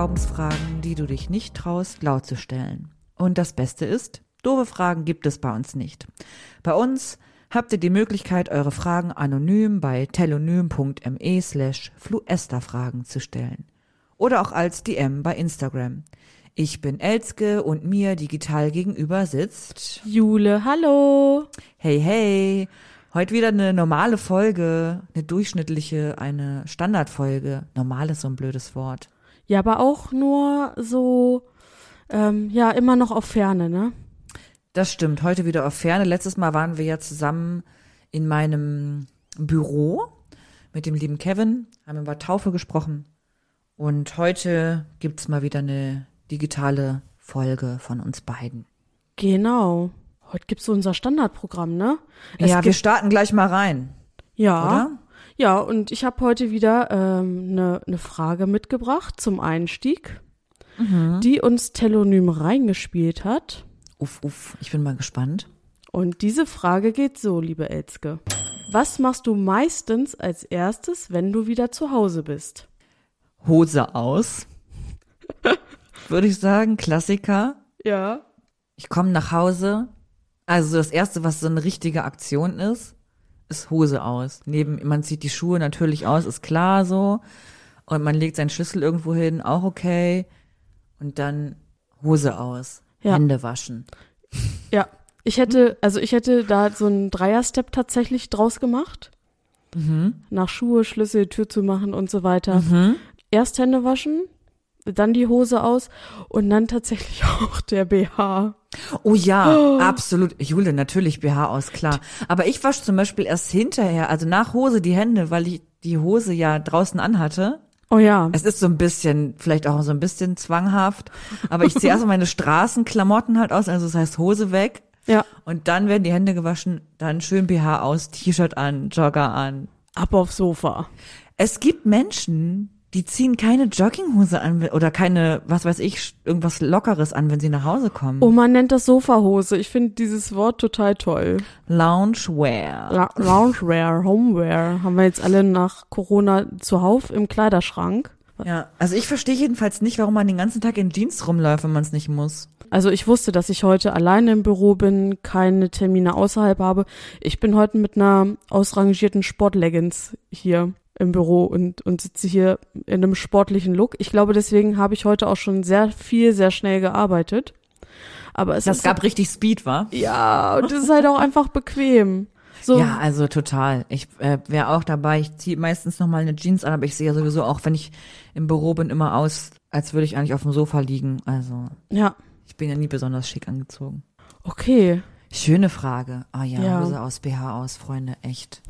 Glaubensfragen, die du dich nicht traust, laut zu stellen. Und das Beste ist, doofe Fragen gibt es bei uns nicht. Bei uns habt ihr die Möglichkeit, eure Fragen anonym bei telonym.me slash fluesterfragen zu stellen. Oder auch als DM bei Instagram. Ich bin Elske und mir digital gegenüber sitzt Jule, hallo. Hey, hey. Heute wieder eine normale Folge, eine durchschnittliche, eine Standardfolge. Normal ist so ein blödes Wort. Ja, aber auch nur so, ähm, ja, immer noch auf Ferne, ne? Das stimmt. Heute wieder auf Ferne. Letztes Mal waren wir ja zusammen in meinem Büro mit dem lieben Kevin, haben über Taufe gesprochen. Und heute gibt's mal wieder eine digitale Folge von uns beiden. Genau. Heute gibt's so unser Standardprogramm, ne? Es ja, wir gibt, starten gleich mal rein. ja, oder? Ja, und ich habe heute wieder ähm, ne eine Frage mitgebracht zum Einstieg, Mhm. die uns Telonym reingespielt hat. Uff, uff, ich bin mal gespannt. Und diese Frage geht so, liebe Elske. Was machst du meistens als erstes, wenn du wieder zu Hause bist? Hose aus. Würde ich sagen, Klassiker. Ja. Ich komme nach Hause. Also das erste, was so eine richtige Aktion ist, ist Hose aus. Neben, man zieht die Schuhe natürlich aus, ist klar so. Und man legt seinen Schlüssel irgendwo hin, auch okay. Und dann Hose aus. Ja. Hände waschen. Ja, ich hätte, also ich hätte da so einen Dreier-Step tatsächlich draus gemacht. Nach Schuhe, Schlüssel, Tür zu machen und so weiter. Erst Hände waschen, dann die Hose aus und dann tatsächlich auch der BH. Oh ja, absolut. Jule, natürlich BH aus, klar. Aber ich wasche zum Beispiel erst hinterher, also nach Hose die Hände, weil ich die Hose ja draußen anhatte. Oh ja. Es ist so ein bisschen, vielleicht auch so ein bisschen zwanghaft, aber ich ziehe erstmal meine Straßenklamotten halt aus, also das heißt Hose weg Ja. und dann werden die Hände gewaschen, dann schön BH aus, T-Shirt an, Jogger an. Ab aufs Sofa. Es gibt Menschen, die ziehen keine Jogginghose an oder keine, was weiß ich, irgendwas Lockeres an, wenn sie nach Hause kommen. Oh, man nennt das Sofahose. Ich finde dieses Wort total toll. Loungewear. La Loungewear, Homewear haben wir jetzt alle nach Corona zuhauf im Kleiderschrank. Ja, also ich verstehe jedenfalls nicht, warum man den ganzen Tag in Jeans rumläuft, wenn man es nicht muss. Also ich wusste, dass ich heute alleine im Büro bin, keine Termine außerhalb habe. Ich bin heute mit einer ausrangierten Sportleggings hier im Büro und, und sitze hier in einem sportlichen Look. Ich glaube, deswegen habe ich heute auch schon sehr viel, sehr schnell gearbeitet. Aber es Das gab richtig Speed, war? ja, und es ist halt auch einfach bequem. So, Ja, also total. Ich äh, wäre auch dabei. Ich ziehe meistens noch mal eine Jeans an, aber ich sehe ja sowieso auch, wenn ich im Büro bin, immer aus, als würde ich eigentlich auf dem Sofa liegen. Also ja, ich bin ja nie besonders schick angezogen. okay. Schöne Frage. Ah ja, Ja. Hose aus, BH aus, Freunde, echt.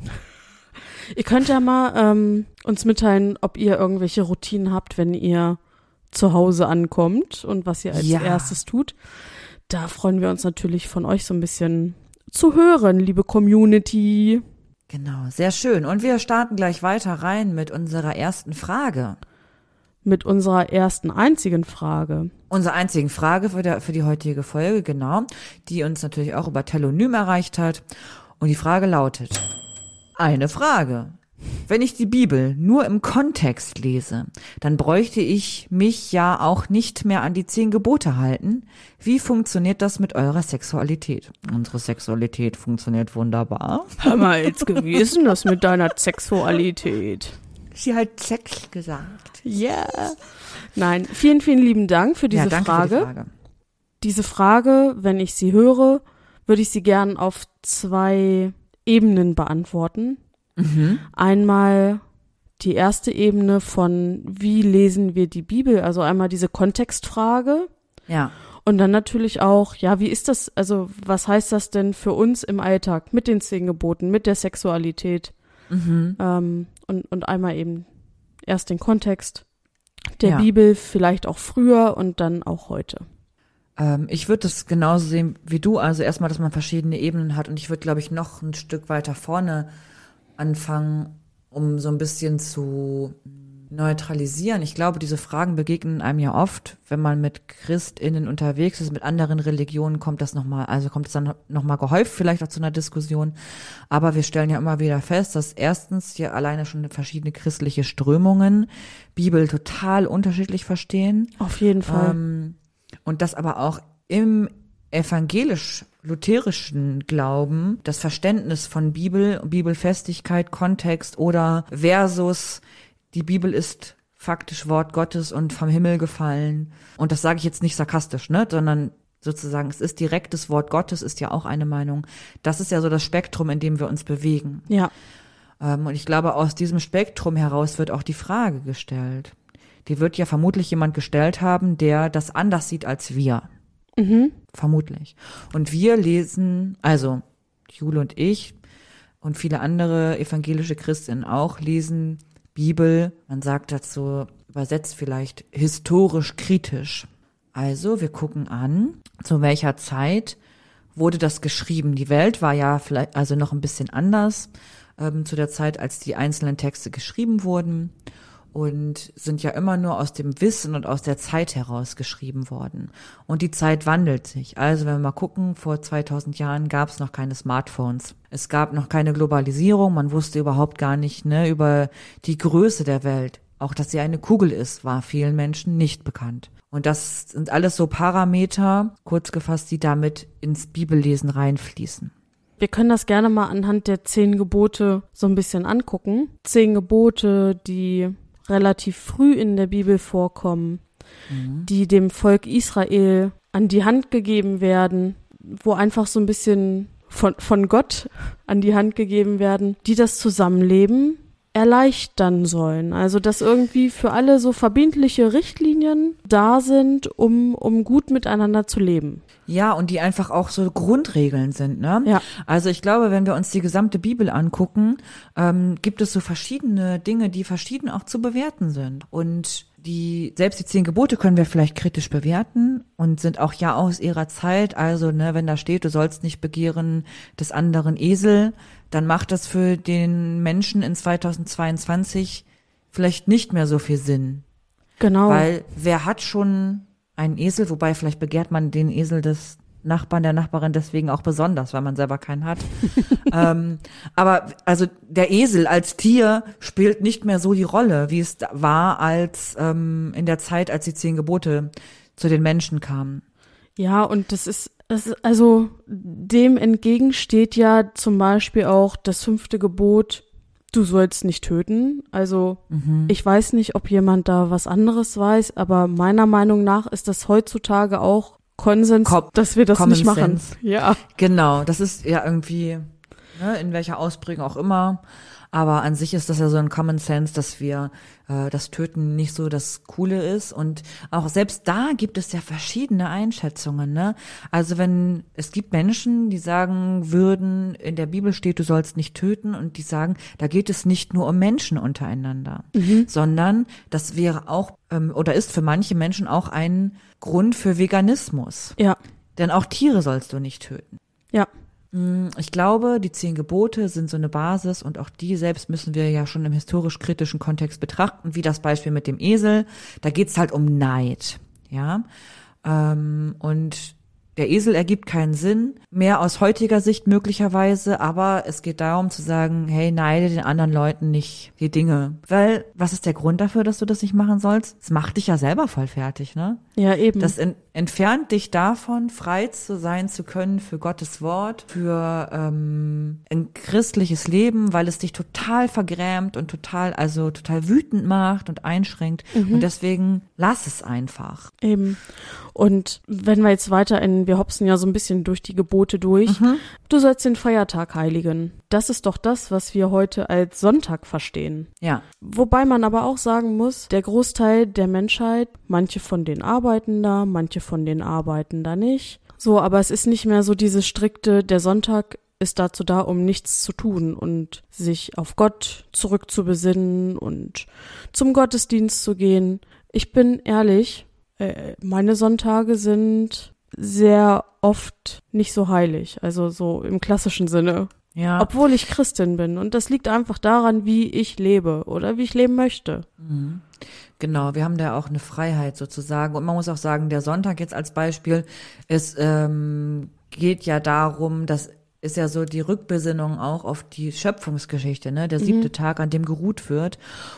Ihr könnt ja mal ähm, uns mitteilen, ob ihr irgendwelche Routinen habt, wenn ihr zu Hause ankommt und was ihr als Ja. erstes tut. Da freuen wir uns natürlich von euch so ein bisschen zu hören, liebe Community. Genau, sehr schön. Und wir starten gleich weiter rein mit unserer ersten Frage. Mit unserer ersten einzigen Frage. Unserer einzigen Frage für, der, für die heutige Folge, genau, die uns natürlich auch über Telonym erreicht hat. Und die Frage lautet, eine Frage. Wenn ich die Bibel nur im Kontext lese, dann bräuchte ich mich ja auch nicht mehr an die zehn Gebote halten. Wie funktioniert das mit eurer Sexualität? Unsere Sexualität funktioniert wunderbar. Hör mal, jetzt gewesen das mit deiner Sexualität. Sie hat Sex gesagt. Ja. Nein, vielen, vielen lieben Dank für diese ja, danke Frage. Für die Frage. Diese Frage, wenn ich sie höre, würde ich sie gern auf zwei Ebenen beantworten. Mhm. Einmal die erste Ebene von, wie lesen wir die Bibel? Also einmal diese Kontextfrage. Ja. Und dann natürlich auch, ja, wie ist das, also was heißt das denn für uns im Alltag mit den zehn Geboten, mit der Sexualität? Mhm. Ähm, und, und einmal eben erst den Kontext der Ja. Bibel, vielleicht auch früher und dann auch heute. Ähm, ich würde das genauso sehen wie du. Also erstmal, dass man verschiedene Ebenen hat. Und ich würde, glaube ich, noch ein Stück weiter vorne anfangen, um so ein bisschen zu neutralisieren. Ich glaube, diese Fragen begegnen einem ja oft, wenn man mit ChristInnen unterwegs ist, mit anderen Religionen kommt das nochmal, also kommt es dann nochmal gehäuft vielleicht auch zu einer Diskussion. Aber wir stellen ja immer wieder fest, dass erstens hier alleine schon verschiedene christliche Strömungen Bibel total unterschiedlich verstehen. Auf jeden Fall. Ähm, und das aber auch im evangelisch-lutherischen Glauben das Verständnis von Bibel, Bibelfestigkeit, Kontext oder versus die Bibel ist faktisch Wort Gottes und vom Himmel gefallen. Und das sage ich jetzt nicht sarkastisch, ne, sondern sozusagen, es ist direktes Wort Gottes, ist ja auch eine Meinung. Das ist ja so das Spektrum, in dem wir uns bewegen. Ja. Ähm, und ich glaube, aus diesem Spektrum heraus wird auch die Frage gestellt. Die wird ja vermutlich jemand gestellt haben, der das anders sieht als wir. Mhm. Vermutlich. Und wir lesen, also Jule und ich und viele andere evangelische Christinnen auch, lesen Bibel, man sagt dazu übersetzt vielleicht historisch kritisch. Also wir gucken an, zu welcher Zeit wurde das geschrieben. Die Welt war ja vielleicht also noch ein bisschen anders ähm, zu der Zeit, als die einzelnen Texte geschrieben wurden und sind ja immer nur aus dem Wissen und aus der Zeit heraus geschrieben worden. Und die Zeit wandelt sich. Also wenn wir mal gucken, vor 2000 Jahren gab es noch keine Smartphones. Es gab noch keine Globalisierung. Man wusste überhaupt gar nicht ne, über die Größe der Welt. Auch dass sie eine Kugel ist, war vielen Menschen nicht bekannt. Und das sind alles so Parameter, kurz gefasst, die damit ins Bibellesen reinfließen. Wir können das gerne mal anhand der zehn Gebote so ein bisschen angucken. Zehn Gebote, die relativ früh in der Bibel vorkommen, mhm. die dem Volk Israel an die Hand gegeben werden, wo einfach so ein bisschen von, von Gott an die Hand gegeben werden, die das Zusammenleben erleichtern sollen. Also dass irgendwie für alle so verbindliche Richtlinien da sind, um, um gut miteinander zu leben. Ja, und die einfach auch so Grundregeln sind. Ne? Ja. Also ich glaube, wenn wir uns die gesamte Bibel angucken, ähm, gibt es so verschiedene Dinge, die verschieden auch zu bewerten sind. Und die, selbst die zehn Gebote können wir vielleicht kritisch bewerten und sind auch ja aus ihrer Zeit. Also, ne, wenn da steht, du sollst nicht begehren des anderen Esel, dann macht das für den Menschen in 2022 vielleicht nicht mehr so viel Sinn. Genau. Weil wer hat schon einen Esel, wobei vielleicht begehrt man den Esel des Nachbarn, der Nachbarin deswegen auch besonders, weil man selber keinen hat. ähm, aber also der Esel als Tier spielt nicht mehr so die Rolle, wie es war als ähm, in der Zeit, als die zehn Gebote zu den Menschen kamen. Ja, und das ist, das also dem entgegensteht ja zum Beispiel auch das fünfte Gebot, du sollst nicht töten. Also mhm. ich weiß nicht, ob jemand da was anderes weiß, aber meiner Meinung nach ist das heutzutage auch Konsens, Com dass wir das Common nicht machen. Sense. Ja. Genau, das ist ja irgendwie, ne, in welcher Ausprägung auch immer. Aber an sich ist das ja so ein Common Sense, dass wir äh, das Töten nicht so das Coole ist. Und auch selbst da gibt es ja verschiedene Einschätzungen. Ne? Also wenn es gibt Menschen, die sagen würden, in der Bibel steht, du sollst nicht töten, und die sagen, da geht es nicht nur um Menschen untereinander, mhm. sondern das wäre auch ähm, oder ist für manche Menschen auch ein Grund für Veganismus. Ja. Denn auch Tiere sollst du nicht töten. Ja. Mm, ich glaube, die zehn Gebote sind so eine Basis und auch die selbst müssen wir ja schon im historisch-kritischen Kontext betrachten, wie das Beispiel mit dem Esel. Da geht's halt um Neid, ja. Ähm, und der Esel ergibt keinen Sinn, mehr aus heutiger Sicht möglicherweise, aber es geht darum zu sagen, hey, neide den anderen Leuten nicht die Dinge. Weil, was ist der Grund dafür, dass du das nicht machen sollst? Es macht dich ja selber voll fertig, ne? Ja, eben. Das in, entfernt dich davon, frei zu sein zu können für Gottes Wort, für ähm, ein christliches Leben, weil es dich total vergrämt und total, also total wütend macht und einschränkt. Mhm. Und deswegen lass es einfach. Eben. Und wenn wir jetzt weiter in, wir hopsen ja so ein bisschen durch die Gebote durch, mhm. du sollst den Feiertag heiligen. Das ist doch das, was wir heute als Sonntag verstehen. Ja. Wobei man aber auch sagen muss, der Großteil der Menschheit, manche von denen arbeiten da, manche von denen arbeiten da nicht. So, aber es ist nicht mehr so diese strikte, der Sonntag ist dazu da, um nichts zu tun und sich auf Gott zurückzubesinnen und zum Gottesdienst zu gehen. Ich bin ehrlich, äh, meine Sonntage sind sehr oft nicht so heilig, also so im klassischen Sinne. Ja. Obwohl ich Christin bin. Und das liegt einfach daran, wie ich lebe oder wie ich leben möchte. Mhm. Genau, wir haben da auch eine Freiheit sozusagen. Und man muss auch sagen, der Sonntag jetzt als Beispiel, es ähm, geht ja darum, dass ist ja so die Rückbesinnung auch auf die Schöpfungsgeschichte, ne? Der siebte Mhm. Tag, an dem geruht wird.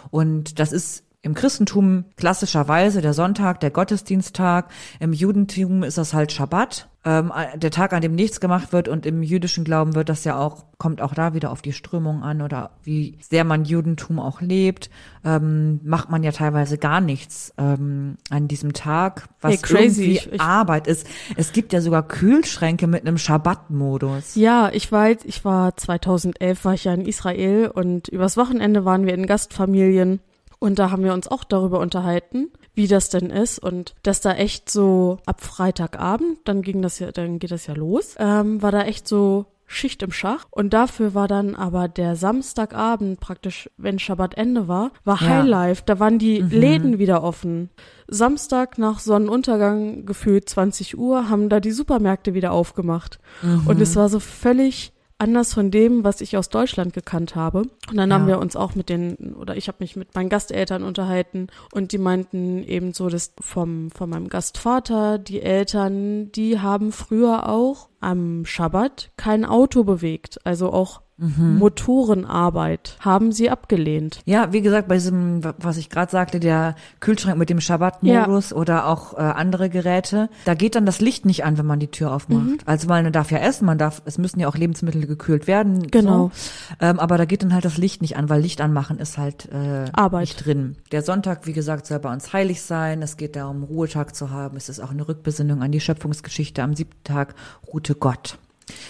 Und das ist im Christentum klassischerweise der Sonntag, der Gottesdiensttag. Im Judentum ist das halt Schabbat, ähm, der Tag, an dem nichts gemacht wird. Und im jüdischen Glauben wird das ja auch, kommt auch da wieder auf die Strömung an oder wie sehr man Judentum auch lebt. Ähm, macht man ja teilweise gar nichts ähm, an diesem Tag, was Hey, crazy. irgendwie Ich- ich- Arbeit ist. Es gibt ja sogar Kühlschränke mit einem Schabbat-Modus. Ja, ich war, jetzt- ich war 2011 war ich ja in Israel und übers Wochenende waren wir in Gastfamilien und da haben wir uns auch darüber unterhalten, wie das denn ist und dass da echt so ab Freitagabend, dann ging das ja, dann geht das ja los, ähm, war da echt so Schicht im Schach und dafür war dann aber der Samstagabend praktisch, wenn Schabbatende war, war Ja. Highlife, da waren die Läden wieder offen. Samstag nach Sonnenuntergang gefühlt 20 Uhr haben da die Supermärkte wieder aufgemacht. Und es war so völlig anders von dem, was ich aus Deutschland gekannt habe. Und dann Ja. haben wir uns auch mit den, oder ich habe mich mit meinen Gasteltern unterhalten und die meinten eben so, dass vom, von meinem Gastvater, die Eltern, die haben früher auch am Schabbat kein Auto bewegt. Also auch Motorenarbeit haben sie abgelehnt. Ja, wie gesagt, bei diesem, was ich gerade sagte, der Kühlschrank mit dem Schabbat-Modus oder auch äh, andere Geräte, da geht dann das Licht nicht an, wenn man die Tür aufmacht. Mhm. Also man darf ja essen, man darf, es müssen ja auch Lebensmittel gekühlt werden. Genau. So. Ähm, aber da geht dann halt das Licht nicht an, weil Licht anmachen ist halt äh, Arbeit. nicht drin. Der Sonntag, wie gesagt, soll bei uns heilig sein. Es geht darum, Ruhetag zu haben. Es ist auch eine Rückbesinnung an die Schöpfungsgeschichte. Am siebten Tag ruhte Gott.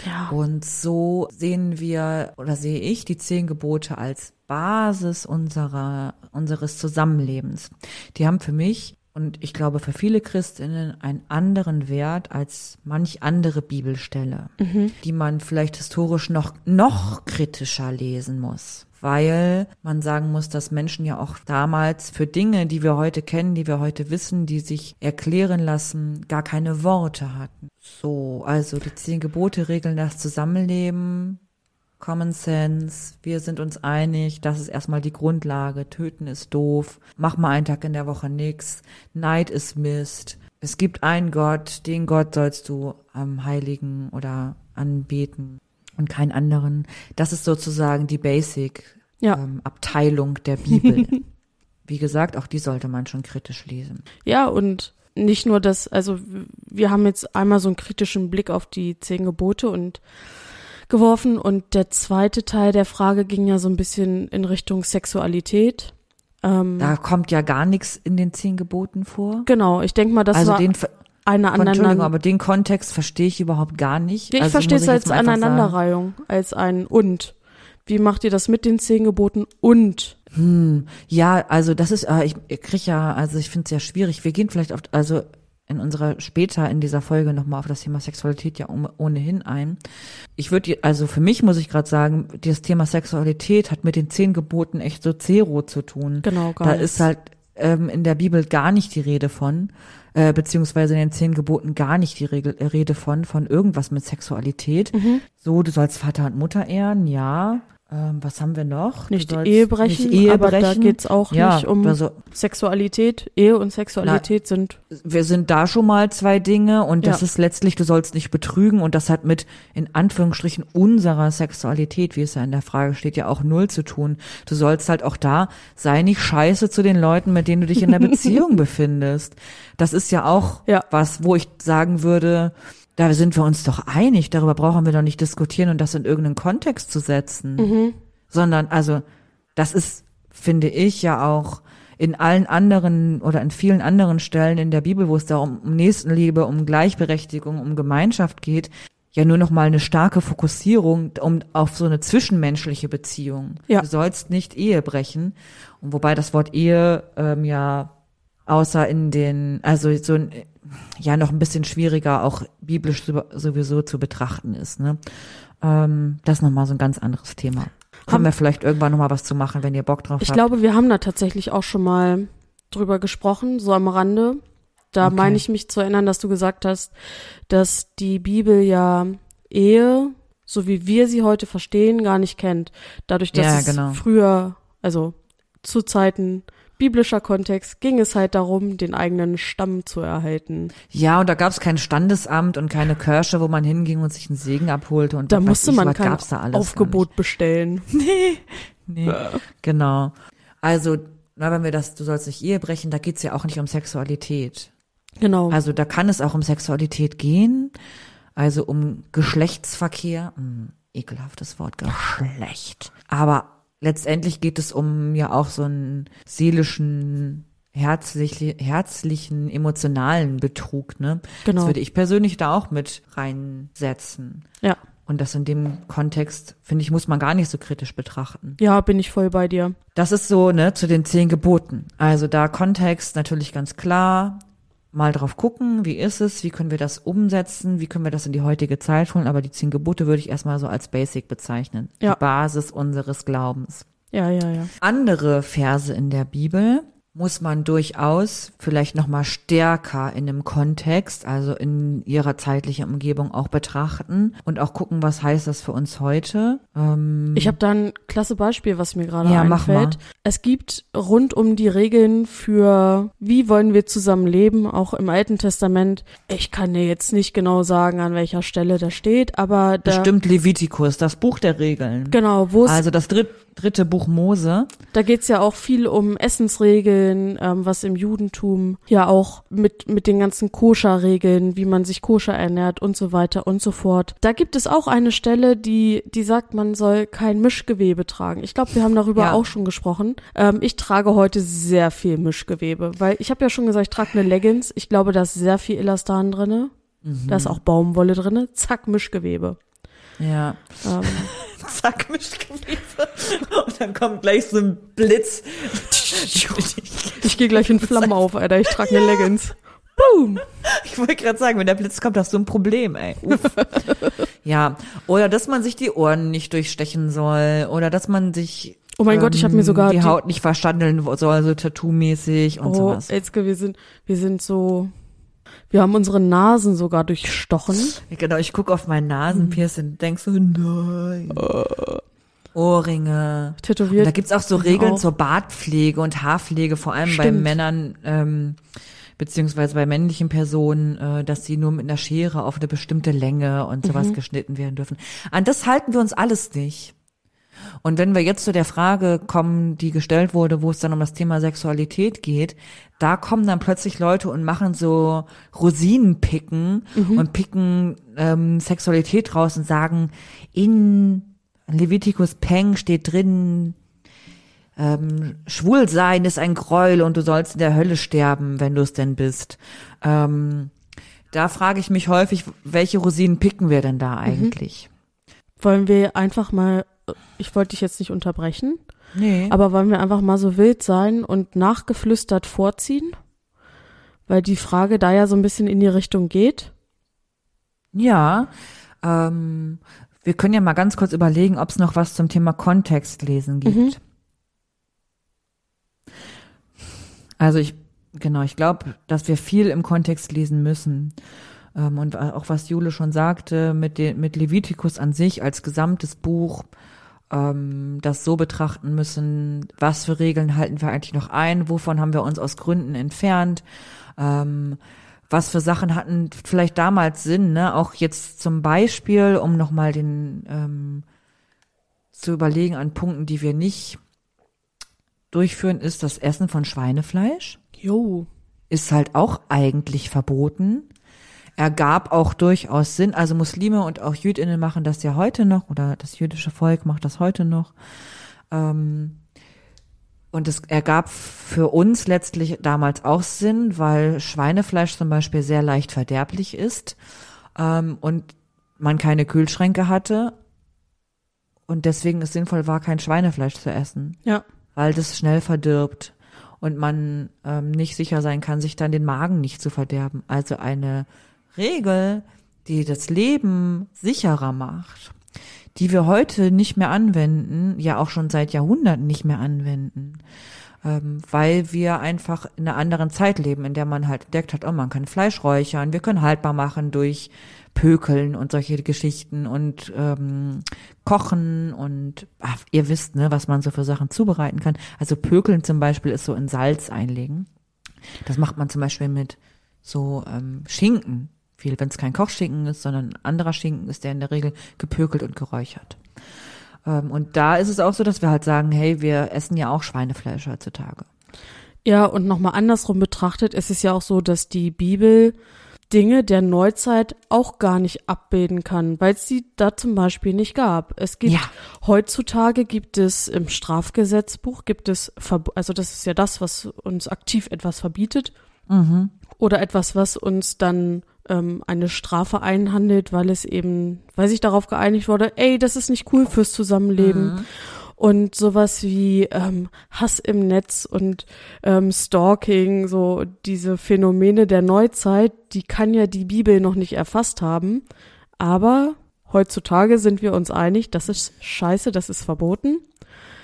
Ja. Und so sehen wir oder sehe ich die zehn Gebote als Basis unserer, unseres Zusammenlebens. Die haben für mich und ich glaube für viele Christinnen einen anderen Wert als manch andere Bibelstelle, die man vielleicht historisch noch, noch kritischer lesen muss. Weil man sagen muss, dass Menschen ja auch damals für Dinge, die wir heute kennen, die wir heute wissen, die sich erklären lassen, gar keine Worte hatten. So, also die zehn Gebote regeln das Zusammenleben, Common Sense, wir sind uns einig, das ist erstmal die Grundlage, töten ist doof, mach mal einen Tag in der Woche nix, Neid ist Mist, es gibt einen Gott, den Gott sollst du am Heiligen oder anbeten und keinen anderen. Das ist sozusagen die Basic Ja. ähm, Abteilung der Bibel. Wie gesagt, auch die sollte man schon kritisch lesen. Ja, und nicht nur das, also wir haben jetzt einmal so einen kritischen Blick auf die zehn Gebote und geworfen und der zweite Teil der Frage ging ja so ein bisschen in Richtung Sexualität. Ähm, Da kommt ja gar nichts in den zehn Geboten vor. genau, ich denke mal, das also war den, Eine Entschuldigung, aneinander. aber den Kontext verstehe ich überhaupt gar nicht. Ich also verstehe es als. Aneinanderreihung, als ein und. Wie macht ihr das mit den zehn Geboten und? Hm, ja, also das ist, äh, ich, ich krieg ja, also ich finde es ja schwierig. Wir gehen vielleicht auf, also in unserer später in dieser Folge nochmal auf das Thema Sexualität ja ohnehin ein. Ich würde, also für mich muss ich gerade sagen, das Thema Sexualität hat mit den zehn Geboten echt so zero zu tun. Genau, gar Da ist halt ähm, in der Bibel gar nicht die Rede von, äh, beziehungsweise in den zehn Geboten gar nicht die Regel, äh, Rede von, von irgendwas mit Sexualität. Mhm. So, du sollst Vater und Mutter ehren, ja. Ähm, was haben wir noch? Nicht die sollst Ehe brechen, nicht Ehe aber da brechen. geht's auch ja, nicht um Also, Sexualität. Ehe und Sexualität sind wir sind da schon mal zwei Dinge und das Ja. ist letztlich, du sollst nicht betrügen und das hat mit, in Anführungsstrichen, unserer Sexualität, wie es ja in der Frage steht, ja auch null zu tun. Du sollst halt auch da, sei nicht scheiße zu den Leuten, mit denen du dich in der Beziehung befindest. Das ist ja auch Ja. was, wo ich sagen würde, da sind wir uns doch einig, darüber brauchen wir doch nicht diskutieren und das in irgendeinen Kontext zu setzen. Mhm. Sondern, also, das ist, finde ich, ja auch in allen anderen oder in vielen anderen Stellen in der Bibel, wo es da um, um Nächstenliebe, um Gleichberechtigung, um Gemeinschaft geht, ja nur noch mal eine starke Fokussierung um auf so eine zwischenmenschliche Beziehung. Ja. Du sollst nicht Ehe brechen. Und wobei das Wort Ehe ähm, ja außer in den, also so ein, ja noch ein bisschen schwieriger auch biblisch so- sowieso zu betrachten ist. Ne? Ähm, das ist nochmal so ein ganz anderes Thema. Haben- wir vielleicht irgendwann nochmal was zu machen, wenn ihr Bock drauf Ich habt. glaube, wir haben da tatsächlich auch schon mal drüber gesprochen, so am Rande. Da Okay. meine ich mich zu erinnern, dass du gesagt hast, dass die Bibel ja Ehe so wie wir sie heute verstehen, gar nicht kennt. Dadurch, dass Ja, es genau. früher, also zu Zeiten biblischer Kontext, ging es halt darum, den eigenen Stamm zu erhalten. Ja, und da gab es kein Standesamt und keine Kirche, wo man hinging und sich einen Segen abholte. Und Da musste ich, man was kein da alles Aufgebot bestellen. nicht. Nee, genau. Also, na, wenn wir das, du sollst nicht Ehe brechen, da geht's ja auch nicht um Sexualität. Genau. Also da kann es auch um Sexualität gehen, also um Geschlechtsverkehr. Hm, ekelhaftes Wort, Geschlecht. Aber letztendlich geht es um ja auch so einen seelischen, herzlich, herzlichen, emotionalen Betrug, ne? Genau. Das würde ich persönlich da auch mit reinsetzen. ja. Und das in dem Kontext, finde ich, muss man gar nicht so kritisch betrachten. Ja, bin ich voll bei dir. Das ist so, ne, zu den zehn Geboten. Also da Kontext natürlich ganz klar. Mal drauf gucken, wie ist es, wie können wir das umsetzen, wie können wir das in die heutige Zeit holen. Aber die zehn Gebote würde ich erstmal so als Basic bezeichnen. Ja. Die Basis unseres Glaubens. Ja, ja, ja. Andere Verse in der Bibel muss man durchaus vielleicht noch mal stärker in einem Kontext, also in ihrer zeitlichen Umgebung auch betrachten und auch gucken, was heißt das für uns heute. Ähm, Ich habe da ein klasse Beispiel, was mir gerade Ja, einfällt. Es gibt rund um die Regeln für, wie wollen wir zusammen leben, auch im Alten Testament. Ich kann dir jetzt nicht genau sagen, an welcher Stelle das steht, aber da, bestimmt Levitikus, das Buch der Regeln. genau, wo es Also das dritt, dritte Buch Mose. Da geht's ja auch viel um Essensregeln, ähm, was im Judentum ja auch mit, mit den ganzen Koscher-Regeln, wie man sich koscher ernährt und so weiter und so fort. Da gibt es auch eine Stelle, die, die sagt, man soll kein Mischgewebe tragen. Ich glaube, wir haben darüber Ja. auch schon gesprochen. Ähm, ich trage heute sehr viel Mischgewebe, weil ich habe ja schon gesagt, ich trage eine Leggings. Ich glaube, da ist sehr viel Elastan drinne. Da ist auch Baumwolle drinne. Zack, Mischgewebe. Ja. Ähm, Zack, Mischgewebe. Und dann kommt gleich so ein Blitz. ich gehe gleich in Flammen auf, Alter. Ich trage eine Leggings. Boom. Ich wollte gerade sagen, wenn der Blitz kommt, hast du ein Problem, ey. Uff. ja. Oder dass man sich die Ohren nicht durchstechen soll. Oder dass man sich Oh mein Gott, ich habe mir ähm, sogar die die- Haut nicht verstandeln soll, so Tattoo-mäßig und Oh, sowas. Elske, wir sind, wir sind so, wir haben unsere Nasen sogar durchstochen. Genau, ich gucke auf meinen Nasenpiercing und denk so, nein. Ohrringe. Und Tätowiert. da gibt's auch so Regeln auch. zur Bartpflege und Haarpflege, vor allem bei Stimmt. Männern, ähm, beziehungsweise bei männlichen Personen, äh, dass sie nur mit einer Schere auf eine bestimmte Länge und sowas Mhm. geschnitten werden dürfen. An das halten wir uns alles nicht. Und wenn wir jetzt zu der Frage kommen, die gestellt wurde, wo es dann um das Thema Sexualität geht, da kommen dann plötzlich Leute und machen so Rosinenpicken Mhm. und picken ähm, Sexualität raus und sagen, in Leviticus Peng steht drin, ähm, schwul sein ist ein Gräuel und du sollst in der Hölle sterben, wenn du es denn bist. Ähm, da frage ich mich häufig, welche Rosinen picken wir denn Mhm. da eigentlich? Wollen wir einfach mal, ich wollte dich jetzt nicht unterbrechen, Nee. aber wollen wir einfach mal so wild sein und nachgeflüstert vorziehen? Weil die Frage da ja so ein bisschen in die Richtung geht. Ja, ähm, wir können ja mal ganz kurz überlegen, ob es noch was zum Thema Kontextlesen gibt. Mhm. Also ich, genau, ich glaube, dass wir viel im Kontext lesen müssen. Ähm, und auch was Jule schon sagte, mit, den, mit Leviticus an sich als gesamtes Buch, ähm, das so betrachten müssen, was für Regeln halten wir eigentlich noch ein, wovon haben wir uns aus Gründen entfernt, ähm, was für Sachen hatten vielleicht damals Sinn, ne? Auch jetzt zum Beispiel, um nochmal den ähm, zu überlegen an Punkten, die wir nicht durchführen, ist das Essen von Schweinefleisch. Jo. Ist halt auch eigentlich verboten. Ergab auch durchaus Sinn. Also Muslime und auch Jüdinnen machen das ja heute noch oder das jüdische Volk macht das heute noch. Ähm, und es ergab für uns letztlich damals auch Sinn, weil Schweinefleisch zum Beispiel sehr leicht verderblich ist ähm, und man keine Kühlschränke hatte und deswegen es sinnvoll war, kein Schweinefleisch zu essen, Ja. weil das schnell verdirbt und man ähm, nicht sicher sein kann, sich dann den Magen nicht zu verderben. Also eine Regel, die das Leben sicherer macht, die wir heute nicht mehr anwenden, ja auch schon seit Jahrhunderten nicht mehr anwenden. ähm, weil wir einfach in einer anderen Zeit leben, in der man halt entdeckt hat, oh, man kann Fleisch räuchern, wir können haltbar machen durch Pökeln und solche Geschichten und ähm, kochen und ach, ihr wisst, ne, was man so für Sachen zubereiten kann. Also Pökeln zum Beispiel ist so in Salz einlegen. Das macht man zum Beispiel mit so ähm, Schinken. Viel, wenn es kein Kochschinken ist, sondern ein anderer Schinken ist, der in der Regel gepökelt und geräuchert. Ähm, und da ist es auch so, dass wir halt sagen, hey, wir essen ja auch Schweinefleisch heutzutage. Ja, und nochmal andersrum betrachtet, es ist ja auch so, dass die Bibel Dinge der Neuzeit auch gar nicht abbilden kann, weil es sie da zum Beispiel nicht gab. Es gibt Ja. heutzutage gibt es im Strafgesetzbuch gibt es also das ist ja das, was uns aktiv etwas verbietet oder etwas, was uns dann ähm, eine Strafe einhandelt, weil es eben, weil sich darauf geeinigt wurde, ey, das ist nicht cool fürs Zusammenleben. Und sowas wie ähm, Hass im Netz und ähm, Stalking, so diese Phänomene der Neuzeit, die kann ja die Bibel noch nicht erfasst haben. Aber heutzutage sind wir uns einig, das ist scheiße, das ist verboten.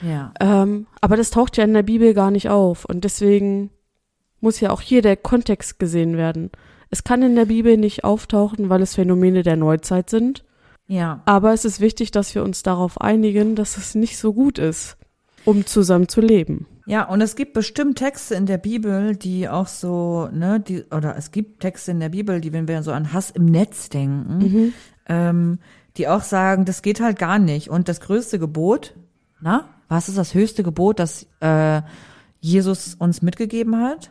Ja. Ähm, aber das taucht ja in der Bibel gar nicht auf. Und deswegen muss ja auch hier der Kontext gesehen werden. Es kann in der Bibel nicht auftauchen, weil es Phänomene der Neuzeit sind. Ja. Aber es ist wichtig, dass wir uns darauf einigen, dass es nicht so gut ist, um zusammen zu leben. Ja, und es gibt bestimmt Texte in der Bibel, die auch so, ne, die, oder es gibt Texte in der Bibel, die, wenn wir so an Hass im Netz denken, ähm, die auch sagen, das geht halt gar nicht. Und das größte Gebot, na, was ist das höchste Gebot, das äh, Jesus uns mitgegeben hat?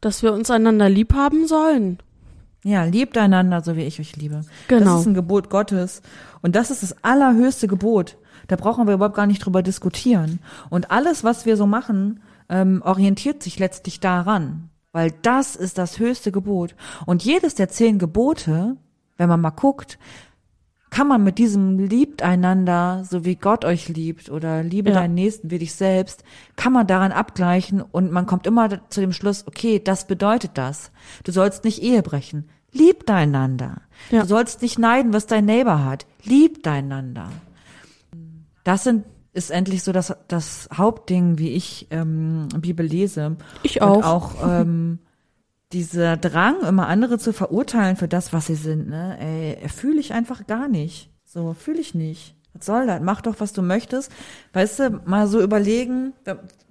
Dass wir uns einander lieb haben sollen. Ja, liebt einander, so wie ich euch liebe. Genau. Das ist ein Gebot Gottes. Und das ist das allerhöchste Gebot. Da brauchen wir überhaupt gar nicht drüber diskutieren. Und alles, was wir so machen, ähm, orientiert sich letztlich daran. Weil das ist das höchste Gebot. Und jedes der zehn Gebote, wenn man mal guckt, kann man mit diesem liebt einander, so wie Gott euch liebt oder liebe Ja. deinen Nächsten wie dich selbst, kann man daran abgleichen und man kommt immer zu dem Schluss, okay, das bedeutet das. Du sollst nicht Ehe brechen. Liebt einander. Ja. Du sollst nicht neiden, was dein Neighbor hat. Liebt einander. Das sind, ist endlich so das, das Hauptding, wie ich ähm, Bibel lese. Ich Und auch. auch ähm, dieser Drang, immer andere zu verurteilen für das, was sie sind, ne, ey, fühle ich einfach gar nicht. So, fühle ich nicht. Was soll das? Mach doch, was du möchtest. Weißt du, mal so überlegen,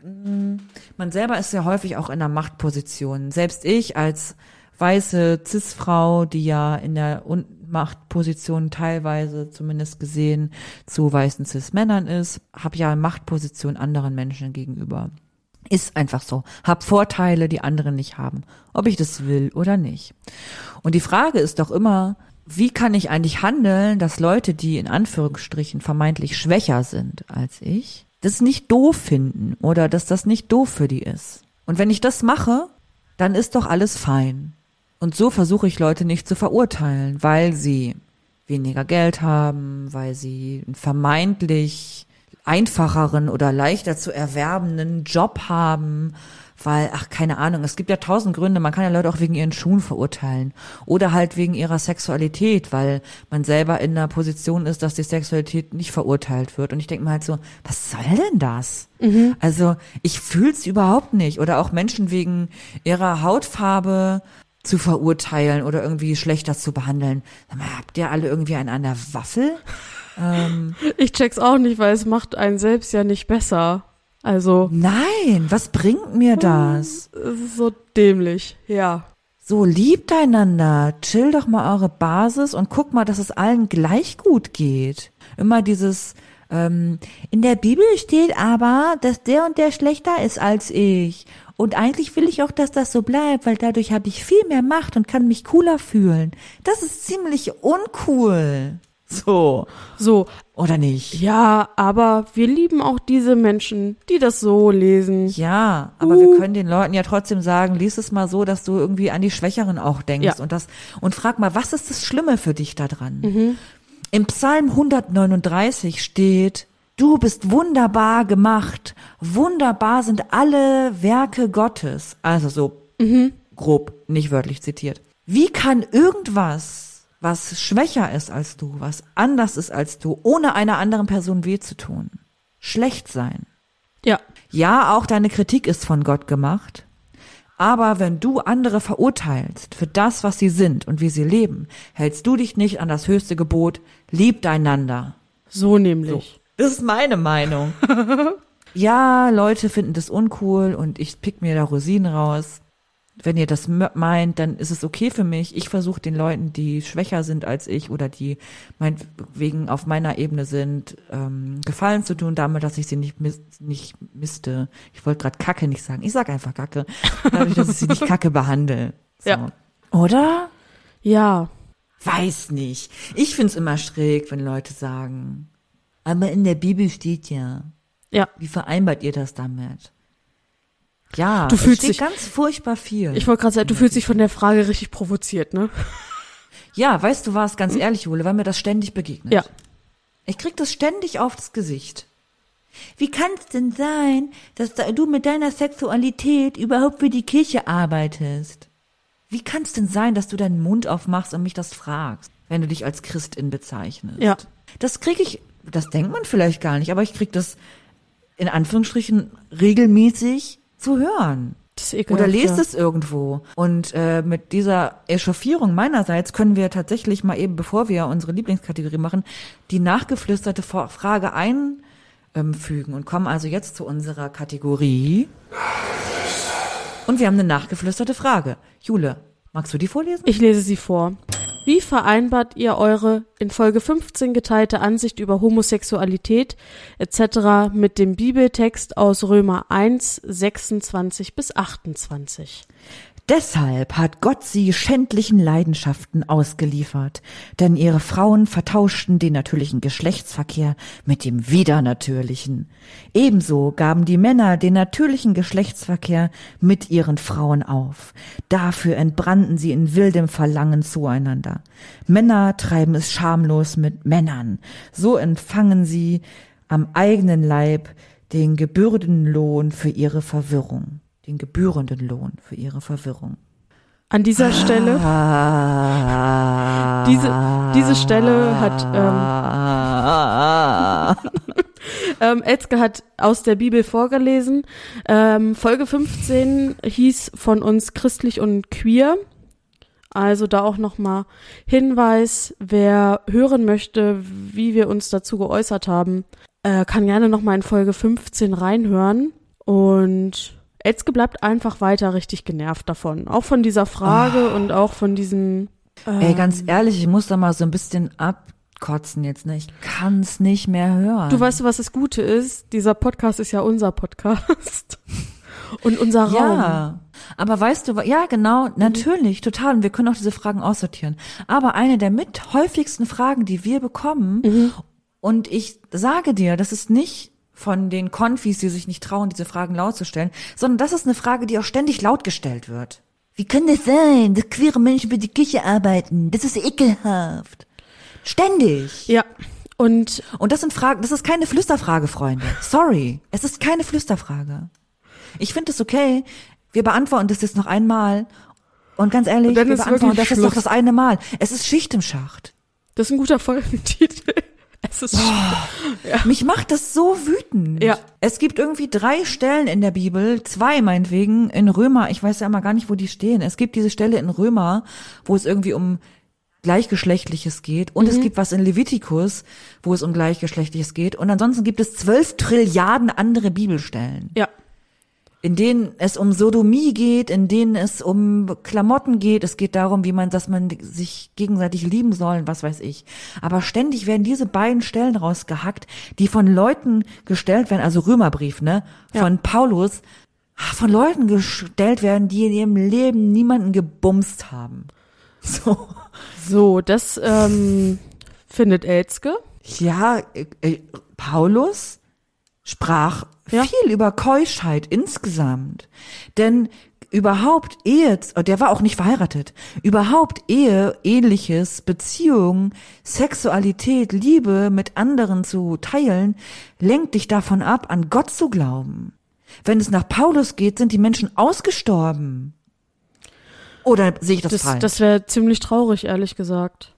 mh, man selber ist ja häufig auch in einer Machtposition. Selbst ich als weiße Cis-Frau, die ja in der Machtposition teilweise zumindest gesehen zu weißen Cis-Männern ist, habe ja Machtposition anderen Menschen gegenüber. Ist einfach so. Hab Vorteile, die andere nicht haben. Ob ich das will oder nicht. Und die Frage ist doch immer, wie kann ich eigentlich handeln, dass Leute, die in Anführungsstrichen vermeintlich schwächer sind als ich, das nicht doof finden oder dass das nicht doof für die ist. Und wenn ich das mache, dann ist doch alles fein. Und so versuche ich Leute nicht zu verurteilen, weil sie weniger Geld haben, weil sie vermeintlich einfacheren oder leichter zu erwerbenden Job haben, weil, ach, keine Ahnung, es gibt ja tausend Gründe, man kann ja Leute auch wegen ihren Schuhen verurteilen oder halt wegen ihrer Sexualität, weil man selber in einer Position ist, dass die Sexualität nicht verurteilt wird. Und ich denke mir halt so, was soll denn das? Also ich fühl's überhaupt nicht. Oder auch Menschen wegen ihrer Hautfarbe zu verurteilen oder irgendwie schlechter zu behandeln. Sag mal, habt ihr alle irgendwie einen an der Waffel? Ich check's auch nicht, weil es macht einen selbst ja nicht besser. Also, Nein, was bringt mir das? es ist so dämlich. Ja. So, liebt einander, chill doch mal eure Basis und guck mal, dass es allen gleich gut geht. Immer dieses, ähm, in der Bibel steht aber, dass der und der schlechter ist als ich. Und eigentlich will ich auch, dass das so bleibt, weil dadurch habe ich viel mehr Macht und kann mich cooler fühlen. Das ist ziemlich uncool. So. So, Oder nicht? ja, aber wir lieben auch diese Menschen, die das so lesen. Ja, aber wir können den Leuten ja trotzdem sagen, lies es mal so, dass du irgendwie an die Schwächeren auch denkst Ja. und das und frag mal, was ist das Schlimme für dich da dran? Im Psalm 139 steht, du bist wunderbar gemacht. Wunderbar sind alle Werke Gottes. Also so grob, nicht wörtlich zitiert. Wie kann irgendwas, was schwächer ist als du, was anders ist als du, ohne einer anderen Person weh zu tun, schlecht sein? Ja. Ja, auch deine Kritik ist von Gott gemacht. Aber wenn du andere verurteilst für das, was sie sind und wie sie leben, hältst du dich nicht an das höchste Gebot, liebt einander. So nämlich. Das ist meine Meinung. ja, Leute finden das uncool und ich pick mir da Rosinen raus. Wenn ihr das meint, dann ist es okay für mich. Ich versuche den Leuten, die schwächer sind als ich oder die meinetwegen auf meiner Ebene sind, ähm, Gefallen zu tun, damit, dass ich sie nicht, mis nicht misste. Ich wollte gerade Kacke nicht sagen. Ich sag einfach Kacke. Dadurch, dass ich sie nicht Kacke behandle. So. Ja. Oder? Ja. Weiß nicht. Ich find's immer schräg, wenn Leute sagen, aber in der Bibel steht ja. Ja. Wie vereinbart ihr das damit? Ja, Du fühlst dich- ganz furchtbar viel. Ich wollte gerade sagen, du fühlst dich von der Frage richtig provoziert, ne? ja, weißt du was, ganz ehrlich, Jule, weil mir das ständig begegnet. Ja. Ich krieg das ständig aufs Gesicht. Wie kann es denn sein, dass da du mit deiner Sexualität überhaupt für die Kirche arbeitest? Wie kann es denn sein, dass du deinen Mund aufmachst und mich das fragst, wenn du dich als Christin bezeichnest? Ja. Das krieg ich, das denkt man vielleicht gar nicht, aber ich krieg das in Anführungsstrichen regelmäßig zu hören. Das ist Oder lest es irgendwo. Und äh, mit dieser Echauffierung meinerseits können wir tatsächlich mal eben, bevor wir unsere Lieblingskategorie machen, die nachgeflüsterte Frage einfügen und kommen also jetzt zu unserer Kategorie. Und wir haben eine nachgeflüsterte Frage. Jule, magst du die vorlesen? Ich lese sie vor. Wie vereinbart ihr eure in Folge 15 geteilte Ansicht über Homosexualität etc. mit dem Bibeltext aus Römer 1, 26 bis 28? Deshalb hat Gott sie schändlichen Leidenschaften ausgeliefert, denn ihre Frauen vertauschten den natürlichen Geschlechtsverkehr mit dem widernatürlichen. Ebenso gaben die Männer den natürlichen Geschlechtsverkehr mit ihren Frauen auf. Dafür entbrannten sie in wildem Verlangen zueinander. Männer treiben es schamlos mit Männern. So empfangen sie am eigenen Leib den gebührenden Lohn für ihre Verwirrung den gebührenden Lohn für ihre Verwirrung. An dieser Stelle, diese, diese Stelle hat, ähm, Elske hat aus der Bibel vorgelesen. Ähm, Folge 15 hieß von uns christlich und queer. Also da auch nochmal Hinweis, wer hören möchte, wie wir uns dazu geäußert haben, äh, kann gerne nochmal in Folge 15 reinhören. Und Elske bleibt einfach weiter richtig genervt davon. Auch von dieser Frage und auch von diesem. Ey, ganz ehrlich, ich muss da mal so ein bisschen abkotzen jetzt, ne? Ich kann's nicht mehr hören. Du weißt, was das Gute ist? Dieser Podcast ist ja unser Podcast. Und unser Raum. Ja, aber weißt du, ja genau, natürlich, total. Und wir können auch diese Fragen aussortieren. Aber eine der mit häufigsten Fragen, die wir bekommen, und ich sage dir, das ist nicht von den Konfis, die sich nicht trauen, diese Fragen laut zu stellen, sondern das ist eine Frage, die auch ständig laut gestellt wird. Wie kann das sein, dass queere Menschen für die Kirche arbeiten? Das ist ekelhaft. Ständig. Ja. Und Und das sind Fragen, das ist keine Flüsterfrage, Freunde. Sorry. Es ist keine Flüsterfrage. Ich finde es okay. Wir beantworten das jetzt noch einmal. Und ganz ehrlich, Und wir beantworten das ist doch Schluss. das eine Mal. Es ist Schicht im Schacht. das ist ein guter Folgentitel. Es ist Mich macht das so wütend. Ja. Es gibt irgendwie drei Stellen in der Bibel, zwei meinetwegen, in Römer, ich weiß ja immer gar nicht, wo die stehen. Es gibt diese Stelle in Römer, wo es irgendwie um Gleichgeschlechtliches geht. Und Mhm. es gibt was in Levitikus, wo es um Gleichgeschlechtliches geht. Und ansonsten gibt es zwölf Trilliarden andere Bibelstellen. ja. In denen es um Sodomie geht, in denen es um Klamotten geht, es geht darum, wie man, dass man sich gegenseitig lieben soll, was weiß ich. Aber ständig werden diese beiden Stellen rausgehackt, die von Leuten gestellt werden, also Römerbrief, ne, Ja. von Paulus, von Leuten gestellt werden, die in ihrem Leben niemanden gebumst haben. So. So, das ähm, findet Elzke. Ja, äh, äh, Paulus sprach Ja. viel über Keuschheit insgesamt. Denn überhaupt Ehe, der war auch nicht verheiratet, überhaupt Ehe, ähnliches, Beziehung, Sexualität, Liebe mit anderen zu teilen, lenkt dich davon ab, an Gott zu glauben. Wenn es nach Paulus geht, sind die Menschen ausgestorben. Oder sehe ich das, Das, falsch? das wäre ziemlich traurig, ehrlich gesagt.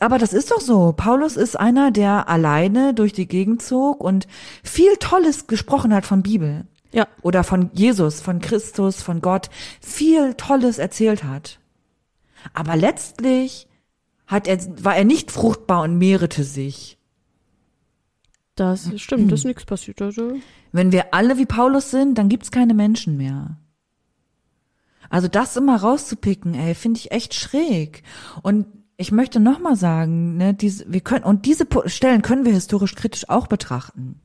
Aber das ist doch so. Paulus ist einer, der alleine durch die Gegend zog und viel Tolles gesprochen hat von Bibel. Ja. Oder von Jesus, von Christus, von Gott. Viel Tolles erzählt hat. Aber letztlich hat er, war er nicht fruchtbar und mehrete sich. Das stimmt, das ist nichts passiert. Also, Wenn wir alle wie Paulus sind, dann gibt's keine Menschen mehr. Also das immer rauszupicken, ey, finde ich echt schräg. Und ich möchte noch mal sagen, ne, diese, wir können und diese Stellen können wir historisch kritisch auch betrachten.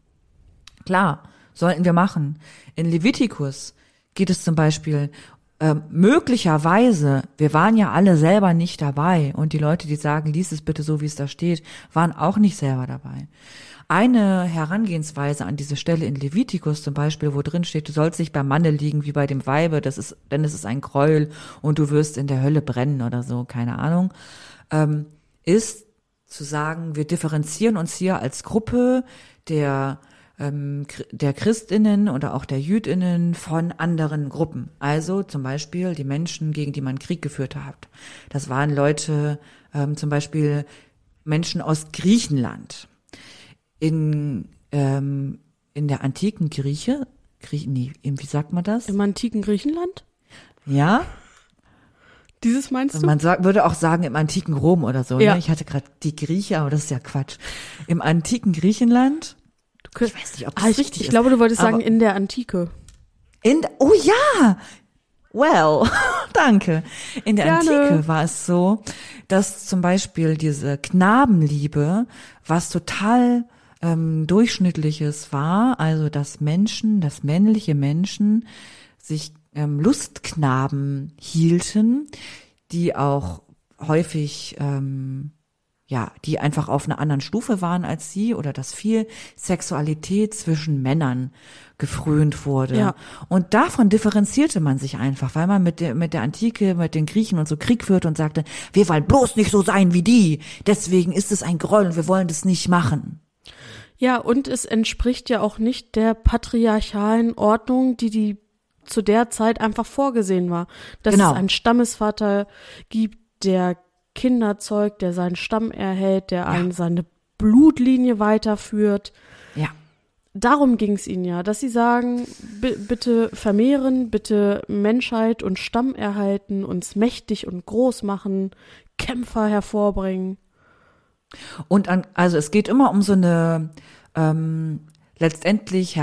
Klar, sollten wir machen. In Levitikus geht es zum Beispiel ähm, möglicherweise, wir waren ja alle selber nicht dabei und die Leute, die sagen, lies es bitte so, wie es da steht, waren auch nicht selber dabei. Eine Herangehensweise an diese Stelle in Levitikus zum Beispiel, wo drin steht, du sollst nicht beim Manne liegen wie bei dem Weibe, das ist, denn es ist ein Gräuel und du wirst in der Hölle brennen oder so, keine Ahnung, ähm, ist zu sagen, wir differenzieren uns hier als Gruppe der ähm, der Christinnen oder auch der Jüdinnen von anderen Gruppen. Also zum Beispiel die Menschen, gegen die man Krieg geführt hat. Das waren Leute, ähm, zum Beispiel Menschen aus Griechenland. In, ähm, in der antiken Grieche, Grie nee, wie sagt man das? Im antiken Griechenland? Ja, Dieses meinst du? man sagt, würde auch sagen im antiken Rom oder so. Ja. Ne? Ich hatte gerade die Grieche, aber das ist ja Quatsch. Im antiken Griechenland, könnt- ich weiß nicht, ob das ah, ich, richtig ich ist. glaube, du wolltest aber- sagen, in der Antike. In, oh ja! Well, danke. In der Gerne. Antike war es so, dass zum Beispiel diese Knabenliebe was total ähm, durchschnittliches war, also dass Menschen, dass männliche Menschen sich ähm, Lustknaben hielten, die auch häufig ähm, ja, die einfach auf einer anderen Stufe waren als sie oder dass viel Sexualität zwischen Männern gefrönt wurde. Ja. Und davon differenzierte man sich einfach, weil man mit der, mit der Antike, mit den Griechen und so Krieg führte und sagte, wir wollen bloß nicht so sein wie die. Deswegen ist es ein Groll und wir wollen das nicht machen. Ja, und es entspricht ja auch nicht der patriarchalen Ordnung, die die zu der Zeit einfach vorgesehen war. Dass Genau. es einen Stammesvater gibt, der Kinder zeugt, der seinen Stamm erhält, der einen seine Blutlinie weiterführt. Ja. Darum ging es ihnen ja, dass sie sagen, bi- bitte vermehren, bitte Menschheit und Stamm erhalten, uns mächtig und groß machen, Kämpfer hervorbringen. Und an, also es geht immer um so eine ähm, letztendlich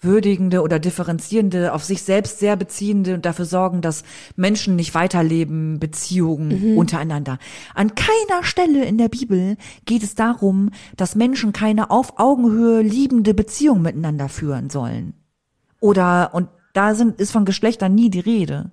herabwürdigende oder differenzierende, auf sich selbst sehr beziehende und dafür sorgen, dass Menschen nicht weiterleben, Beziehungen untereinander. An keiner Stelle in der Bibel geht es darum, dass Menschen keine auf Augenhöhe liebende Beziehung miteinander führen sollen. Oder, und da sind, ist von Geschlechtern nie die Rede.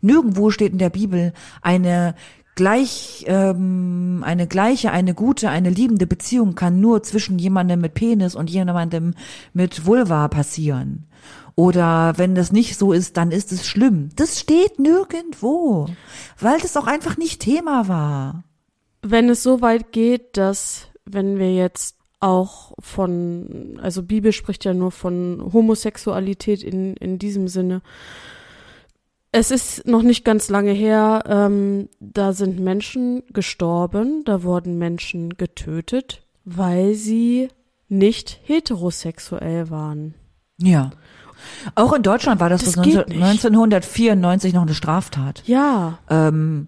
Nirgendwo steht in der Bibel eine gleich, ähm, eine gleiche, eine gute, eine liebende Beziehung kann nur zwischen jemandem mit Penis und jemandem mit Vulva passieren. Oder wenn das nicht so ist, dann ist es schlimm. Das steht nirgendwo, weil das auch einfach nicht Thema war. wenn es so weit geht, dass wenn wir jetzt auch von, also Bibel spricht ja nur von Homosexualität in, in diesem Sinne. Es ist noch nicht ganz lange her, ähm, da sind Menschen gestorben, da wurden Menschen getötet, weil sie nicht heterosexuell waren. Ja. Auch in Deutschland war das, Das bis geht 19, nicht. 1994 noch eine Straftat. Ja, ähm,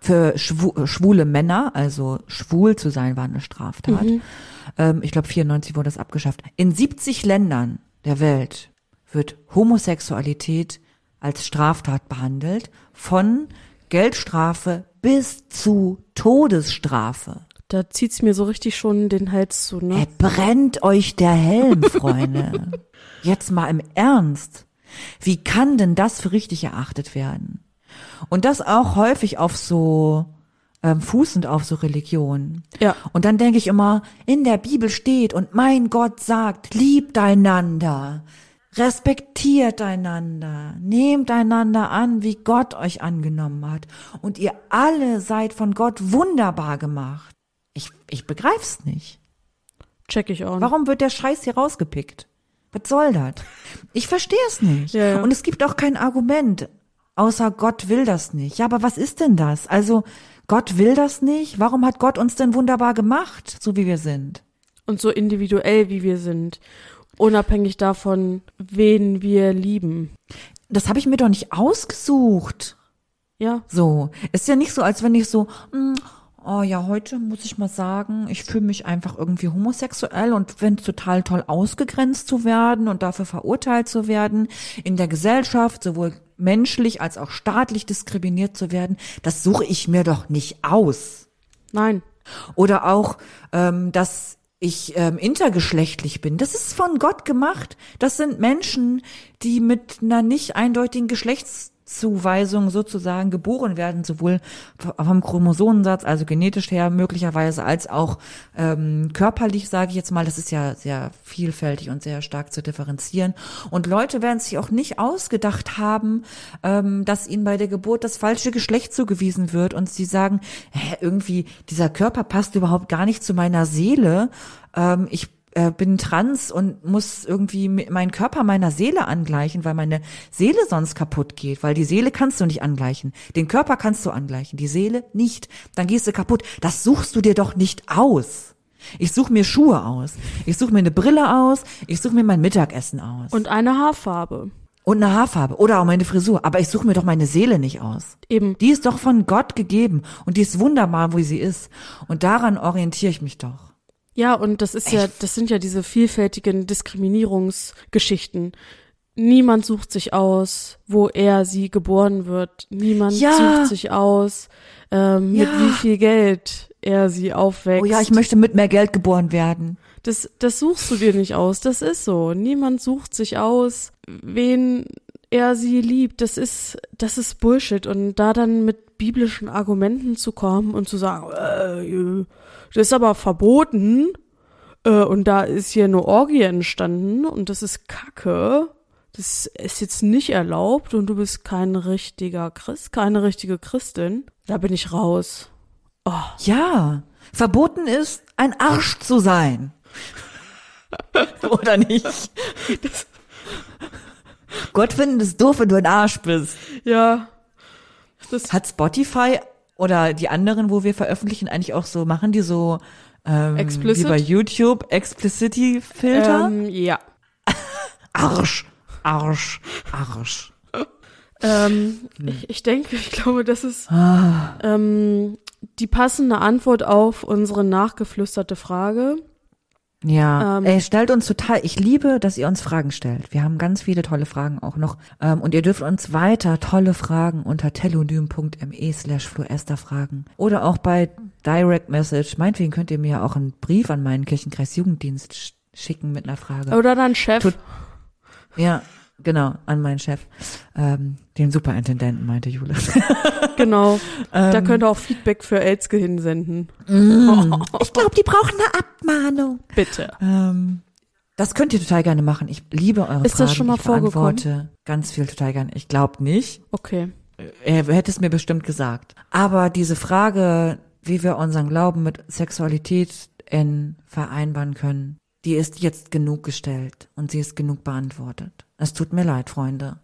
für schwu schwule Männer, also schwul zu sein, war eine Straftat. Ähm, ich glaube, 94 wurde das abgeschafft. In 70 Ländern der Welt wird Homosexualität als Straftat behandelt, von Geldstrafe bis zu Todesstrafe. da zieht's mir so richtig schon den Hals zu, ne? Er brennt euch der Helm, Freunde. Jetzt mal im Ernst. Wie kann denn das für richtig erachtet werden? Und das auch häufig auf so ähm, fußend auf so Religion. Ja. Und dann denke ich immer, in der Bibel steht und mein Gott sagt, liebt einander, respektiert einander, nehmt einander an, wie Gott euch angenommen hat. Und ihr alle seid von Gott wunderbar gemacht. Ich, ich begreif's nicht. Check ich auch. Warum wird der Scheiß hier rausgepickt? Was soll das? Ich verstehe es nicht. Ja, ja. Und es gibt auch kein Argument, außer Gott will das nicht. Ja, aber was ist denn das? Also Gott will das nicht. Warum hat Gott uns denn wunderbar gemacht, so wie wir sind? Und so individuell, wie wir sind. Unabhängig davon, wen wir lieben. Das habe ich mir doch nicht ausgesucht. Ja. So. Ist ja nicht so, als wenn ich so, mm, oh ja, heute muss ich mal sagen, ich fühle mich einfach irgendwie homosexuell und finde es total toll, ausgegrenzt zu werden und dafür verurteilt zu werden, in der Gesellschaft sowohl menschlich als auch staatlich diskriminiert zu werden. Das suche ich mir doch nicht aus. Nein. Oder auch, ähm, dass ich ähm, intergeschlechtlich bin. Das ist von Gott gemacht. Das sind Menschen, die mit einer nicht eindeutigen Geschlechts Zuweisung sozusagen geboren werden, sowohl vom Chromosomensatz, also genetisch her möglicherweise, als auch ähm, körperlich, sage ich jetzt mal. Das ist ja sehr vielfältig und sehr stark zu differenzieren. Und Leute werden sich auch nicht ausgedacht haben, ähm, dass ihnen bei der Geburt das falsche Geschlecht zugewiesen wird und sie sagen, hä, irgendwie dieser Körper passt überhaupt gar nicht zu meiner Seele. Ähm, ich äh, bin trans und muss irgendwie meinen Körper meiner Seele angleichen, weil meine Seele sonst kaputt geht, weil die Seele kannst du nicht angleichen. Den Körper kannst du angleichen, die Seele nicht. Dann gehst du kaputt. Das suchst du dir doch nicht aus. Ich suche mir Schuhe aus. Ich suche mir eine Brille aus. Ich suche mir mein Mittagessen aus. Und eine Haarfarbe. Und eine Haarfarbe oder auch meine Frisur. Aber ich suche mir doch meine Seele nicht aus. Eben. Die ist doch von Gott gegeben und die ist wunderbar, wo sie ist. Und daran orientiere ich mich doch. Ja, und das ist ja, das sind ja diese vielfältigen Diskriminierungsgeschichten. Niemand sucht sich aus, wo er sie geboren wird. Niemand Ja. sucht sich aus, ähm, mit Ja. wie viel Geld er sie aufwächst. Oh ja, ich möchte mit mehr Geld geboren werden. Das, das suchst du dir nicht aus. Das ist so. Niemand sucht sich aus, wen er sie liebt. Das ist, das ist Bullshit. Und da dann mit biblischen Argumenten zu kommen und zu sagen, äh, das ist aber verboten, äh, und da ist hier eine Orgie entstanden und das ist Kacke. Das ist jetzt nicht erlaubt und du bist kein richtiger Christ, keine richtige Christin. Da bin ich raus. Ja, verboten ist, ein Arsch zu sein. Oder nicht? Gott findet es doof, wenn du ein Arsch bist. Ja. Das, Hat Spotify oder die anderen, wo wir veröffentlichen, eigentlich auch so, machen die so ähm, Explicit? wie bei YouTube, Explicity-Filter? ähm, ja. Arsch, Arsch, Arsch. Ähm, Hm. ich, ich denke, ich glaube, das ist Ah. ähm, die passende Antwort auf unsere nachgeflüsterte Frage. Ja, Ähm, ey, stellt uns total, ich liebe, dass ihr uns Fragen stellt. Wir haben ganz viele tolle Fragen auch noch. Ähm, und ihr dürft uns weiter tolle Fragen unter telonym.me slash fluester fragen. Oder auch bei Direct Message. Meinetwegen könnt ihr mir ja auch einen Brief an meinen Kirchenkreis Jugenddienst sch schicken mit einer Frage. Oder dein Chef. Tut- Ja, genau, an meinen Chef. Ähm, den Superintendenten, meinte Jule. Genau. Ähm. da könnt ihr auch Feedback für Elske hinsenden. ich glaube, die brauchen eine Abmahnung. Bitte. Ähm, das könnt ihr total gerne machen. Ich liebe eure Ist Fragen. das schon mal ich vorgekommen? ganz viel total gerne. Ich glaube nicht. Okay. Er hätte es mir bestimmt gesagt. Aber diese Frage, wie wir unseren Glauben mit Sexualität in vereinbaren können, die ist jetzt genug gestellt und sie ist genug beantwortet. Es tut mir leid, Freunde.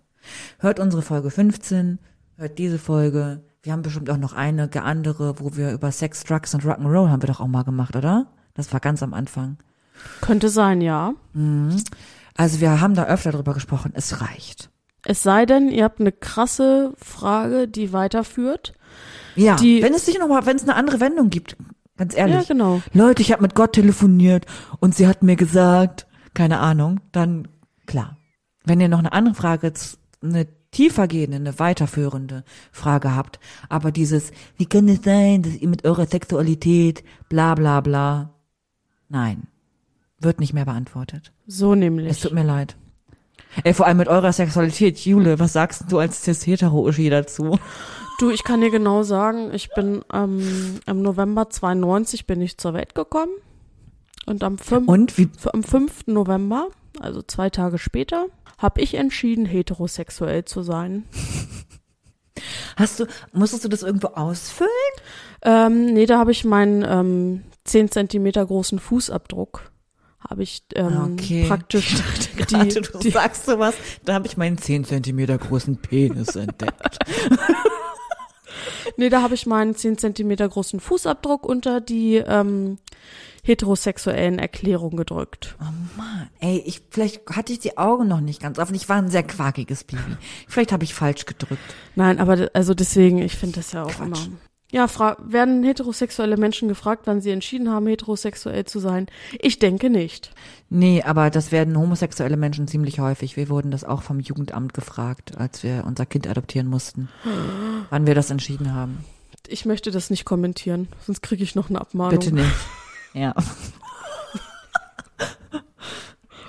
Hört unsere Folge 15, hört diese Folge. Wir haben bestimmt auch noch einige andere, wo wir über Sex, Drugs und Rock'n'Roll haben wir doch auch mal gemacht, oder? Das war ganz am Anfang. Könnte sein, ja. Also wir haben da öfter drüber gesprochen. Es reicht. Es sei denn, ihr habt eine krasse Frage, die weiterführt. Ja, Die- wenn es sich noch mal, wenn es eine andere Wendung gibt, ganz ehrlich. Ja, genau. Leute, ich habe mit Gott telefoniert und sie hat mir gesagt, keine Ahnung, dann klar. Wenn ihr noch eine andere Frage, eine tiefergehende, eine weiterführende Frage habt, aber dieses, wie kann es sein, dass ihr mit eurer Sexualität bla bla bla, nein, wird nicht mehr beantwortet. So Es nämlich. tut mir leid. Ey, vor allem mit eurer Sexualität, Jule, was sagst du als cis-hetero-Uschi dazu? Du, ich kann dir genau sagen, ich bin ähm, im November 92 bin ich zur Welt gekommen. Und am 5. Und wie, am 5. November, also zwei Tage später, habe ich entschieden, heterosexuell zu sein. hast du, musstest du das irgendwo ausfüllen? Ähm, nee, da habe ich meinen ähm, 10 Zentimeter großen Fußabdruck. Habe ich ähm, Okay. praktisch Ich dachte gerade, du die, sagst sowas, da habe ich meinen 10 Zentimeter großen Penis entdeckt. Nee, da habe ich meinen 10 Zentimeter großen Fußabdruck unter die ähm, heterosexuellen Erklärungen gedrückt. Oh Mann, ey, ich, vielleicht hatte ich die Augen noch nicht ganz offen. Ich war ein sehr quakiges Baby. Vielleicht habe ich falsch gedrückt. Nein, aber also deswegen, ich finde das ja auch Quatsch. immer. Ja, werden heterosexuelle Menschen gefragt, wann sie entschieden haben, heterosexuell zu sein? Ich denke nicht. Nee, aber das werden homosexuelle Menschen ziemlich häufig. Wir wurden das auch vom Jugendamt gefragt, als wir unser Kind adoptieren mussten, wann wir das entschieden haben. Ich möchte das nicht kommentieren, sonst kriege ich noch eine Abmahnung. Bitte nicht. Ja.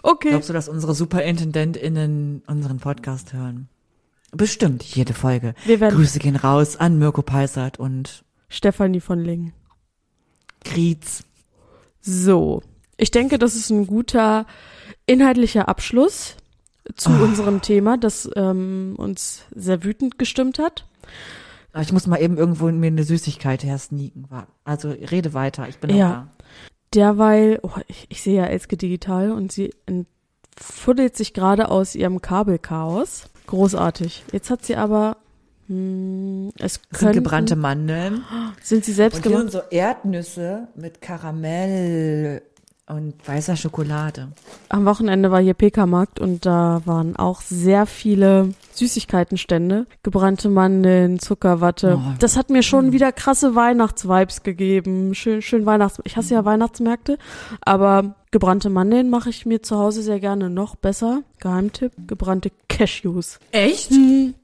Okay. Glaubst du, dass unsere SuperintendentInnen unseren Podcast hören? Bestimmt, jede Folge. Wir werden Grüße gehen raus an Mirko Peissert und Stefanie von Lingen. Kriez. So, ich denke, das ist ein guter inhaltlicher Abschluss zu Ah. unserem Thema, das ähm, uns sehr wütend gestimmt hat. Ich muss mal eben irgendwo mir eine Süßigkeit hersneaken. Wa- Also rede weiter, ich bin Ja. da. Derweil, oh, ich, ich sehe ja Elske digital und sie fuddelt sich gerade aus ihrem Kabelchaos. Großartig. Jetzt hat sie aber, hm, es Das sind könnten, gebrannte Mandeln. sind sie selbst Und gemacht. so Erdnüsse mit Karamell und weißer Schokolade. Am Wochenende war hier PK-Markt und da waren auch sehr viele Süßigkeitenstände. Gebrannte Mandeln, Zuckerwatte. Oh. Das hat mir schon wieder krasse Weihnachtsvibes gegeben. Schön, schön Weihnachts... Ich hasse ja Weihnachtsmärkte, aber gebrannte Mandeln mache ich mir zu Hause sehr gerne noch besser. Geheimtipp, gebrannte Cashews. Echt? Hm.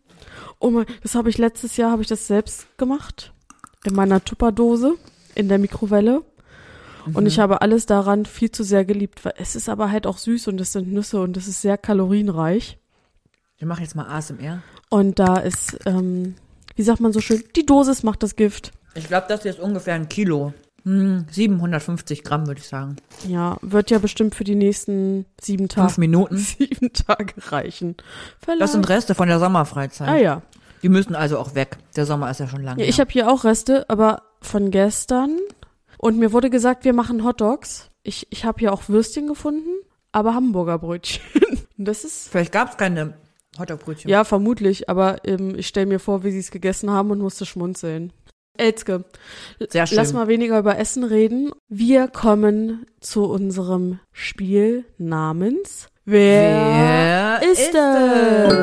Oh mein, das habe ich letztes Jahr, habe ich das selbst gemacht. In meiner Tupperdose, in der Mikrowelle. Und ich habe alles daran viel zu sehr geliebt, weil es ist aber halt auch süß und es sind Nüsse und es ist sehr kalorienreich. Wir machen jetzt mal ASMR. Und da ist, ähm, wie sagt man so schön, die Dosis macht das Gift. Ich glaube, das ist ungefähr ein Kilo. Hm, 750 Gramm, würde ich sagen. Ja, wird ja bestimmt für die nächsten sieben Fünf Tage, Minuten. sieben Tage reichen. Vielleicht. Das sind Reste von der Sommerfreizeit. ah ja. Die müssen also auch weg. Der Sommer ist ja schon lange. Ja, ich habe hier auch Reste, aber von gestern. Und mir wurde gesagt, wir machen Hotdogs. Ich, ich habe hier auch Würstchen gefunden, aber Hamburger Brötchen. Das ist, Vielleicht gab es keine Hotdog-Brötchen. ja, vermutlich, aber ähm, ich stelle mir vor, wie sie es gegessen haben und musste schmunzeln. Elzke, Sehr schön. lass mal weniger über Essen reden. Wir kommen zu unserem Spiel namens Wer, Wer ist es?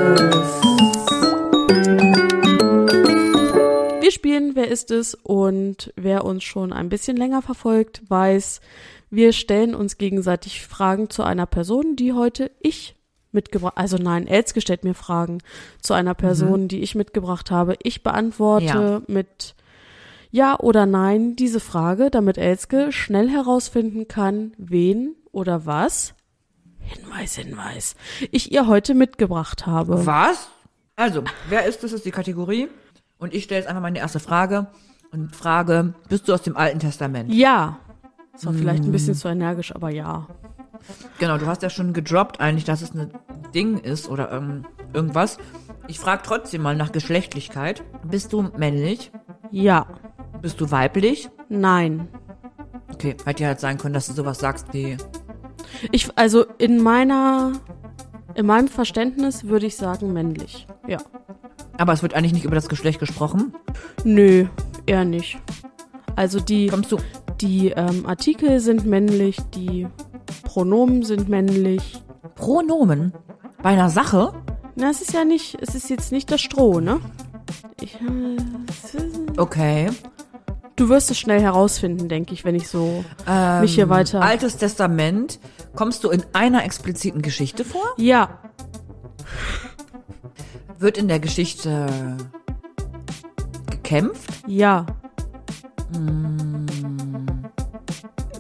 Wir spielen Wer ist es? Und wer uns schon ein bisschen länger verfolgt, weiß, wir stellen uns gegenseitig Fragen zu einer Person, die heute ich mitgebracht, also nein, Elske stellt mir Fragen zu einer Person, die ich mitgebracht habe. Ich beantworte Ja. mit ja oder nein diese Frage, damit Elske schnell herausfinden kann, wen oder was Hinweis, Hinweis, ich ihr heute mitgebracht habe. Was? Also, wer ist das, ist die Kategorie. Und ich stelle jetzt einfach meine erste Frage und frage, bist du aus dem Alten Testament? Ja. Das war vielleicht ein Mm. bisschen zu energisch, aber ja. Genau, du hast ja schon gedroppt eigentlich, dass es ein Ding ist oder ähm, irgendwas. Ich frage trotzdem mal nach Geschlechtlichkeit. Bist du männlich? Ja. Bist du weiblich? Nein. Okay, hätte ja halt sein können, dass du sowas sagst wie, Ich, also in meiner, in meinem Verständnis würde ich sagen männlich. Ja. aber es wird eigentlich nicht über das Geschlecht gesprochen. Nö, eher nicht. Also die, Kommst du, die ähm, Artikel sind männlich, die Pronomen sind männlich. Pronomen bei einer Sache? Na, es ist ja nicht, es ist jetzt nicht das Stroh, ne? Ich, äh, Okay. du wirst es schnell herausfinden, denke ich, wenn ich so Ähm, mich hier weiter. Altes Testament. Kommst du in einer expliziten Geschichte vor? Ja, Wird in der Geschichte gekämpft? ja,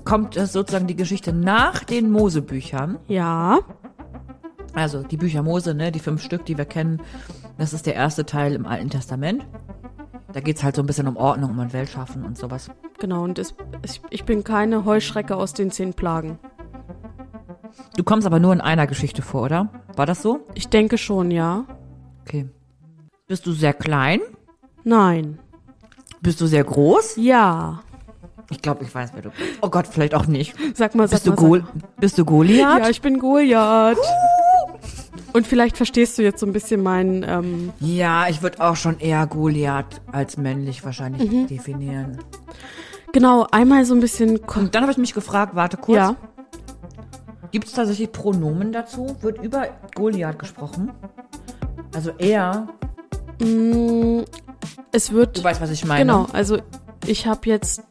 Kommt es sozusagen die Geschichte nach den Mosebüchern? ja, Also die Bücher Mose, ne, die fünf Stück, die wir kennen, das ist der erste Teil im Alten Testament. Da geht's halt so ein bisschen um Ordnung, um ein Weltschaffen und sowas. genau. Und es, es, ich bin keine Heuschrecke aus den zehn Plagen. Du kommst aber nur in einer Geschichte vor, oder? War das so? Ich denke schon, ja. Okay. Bist du sehr klein? Nein. Bist du sehr groß? Ja. Ich glaube, ich weiß, wer du bist. Oh Gott, vielleicht auch nicht. Sag mal, sag Bist du, mal. Gol sag mal. bist du Goliath? Ja, ich bin Goliath. Und vielleicht verstehst du jetzt so ein bisschen meinen, ähm, Ja, ich würde auch schon eher Goliath als männlich wahrscheinlich Mhm. definieren. genau, einmal so ein bisschen, Und dann habe ich mich gefragt, warte kurz, ja, gibt es tatsächlich Pronomen dazu? Wird über Goliath gesprochen? Also er, mm, es wird, du weißt, was ich meine. genau, also ich habe jetzt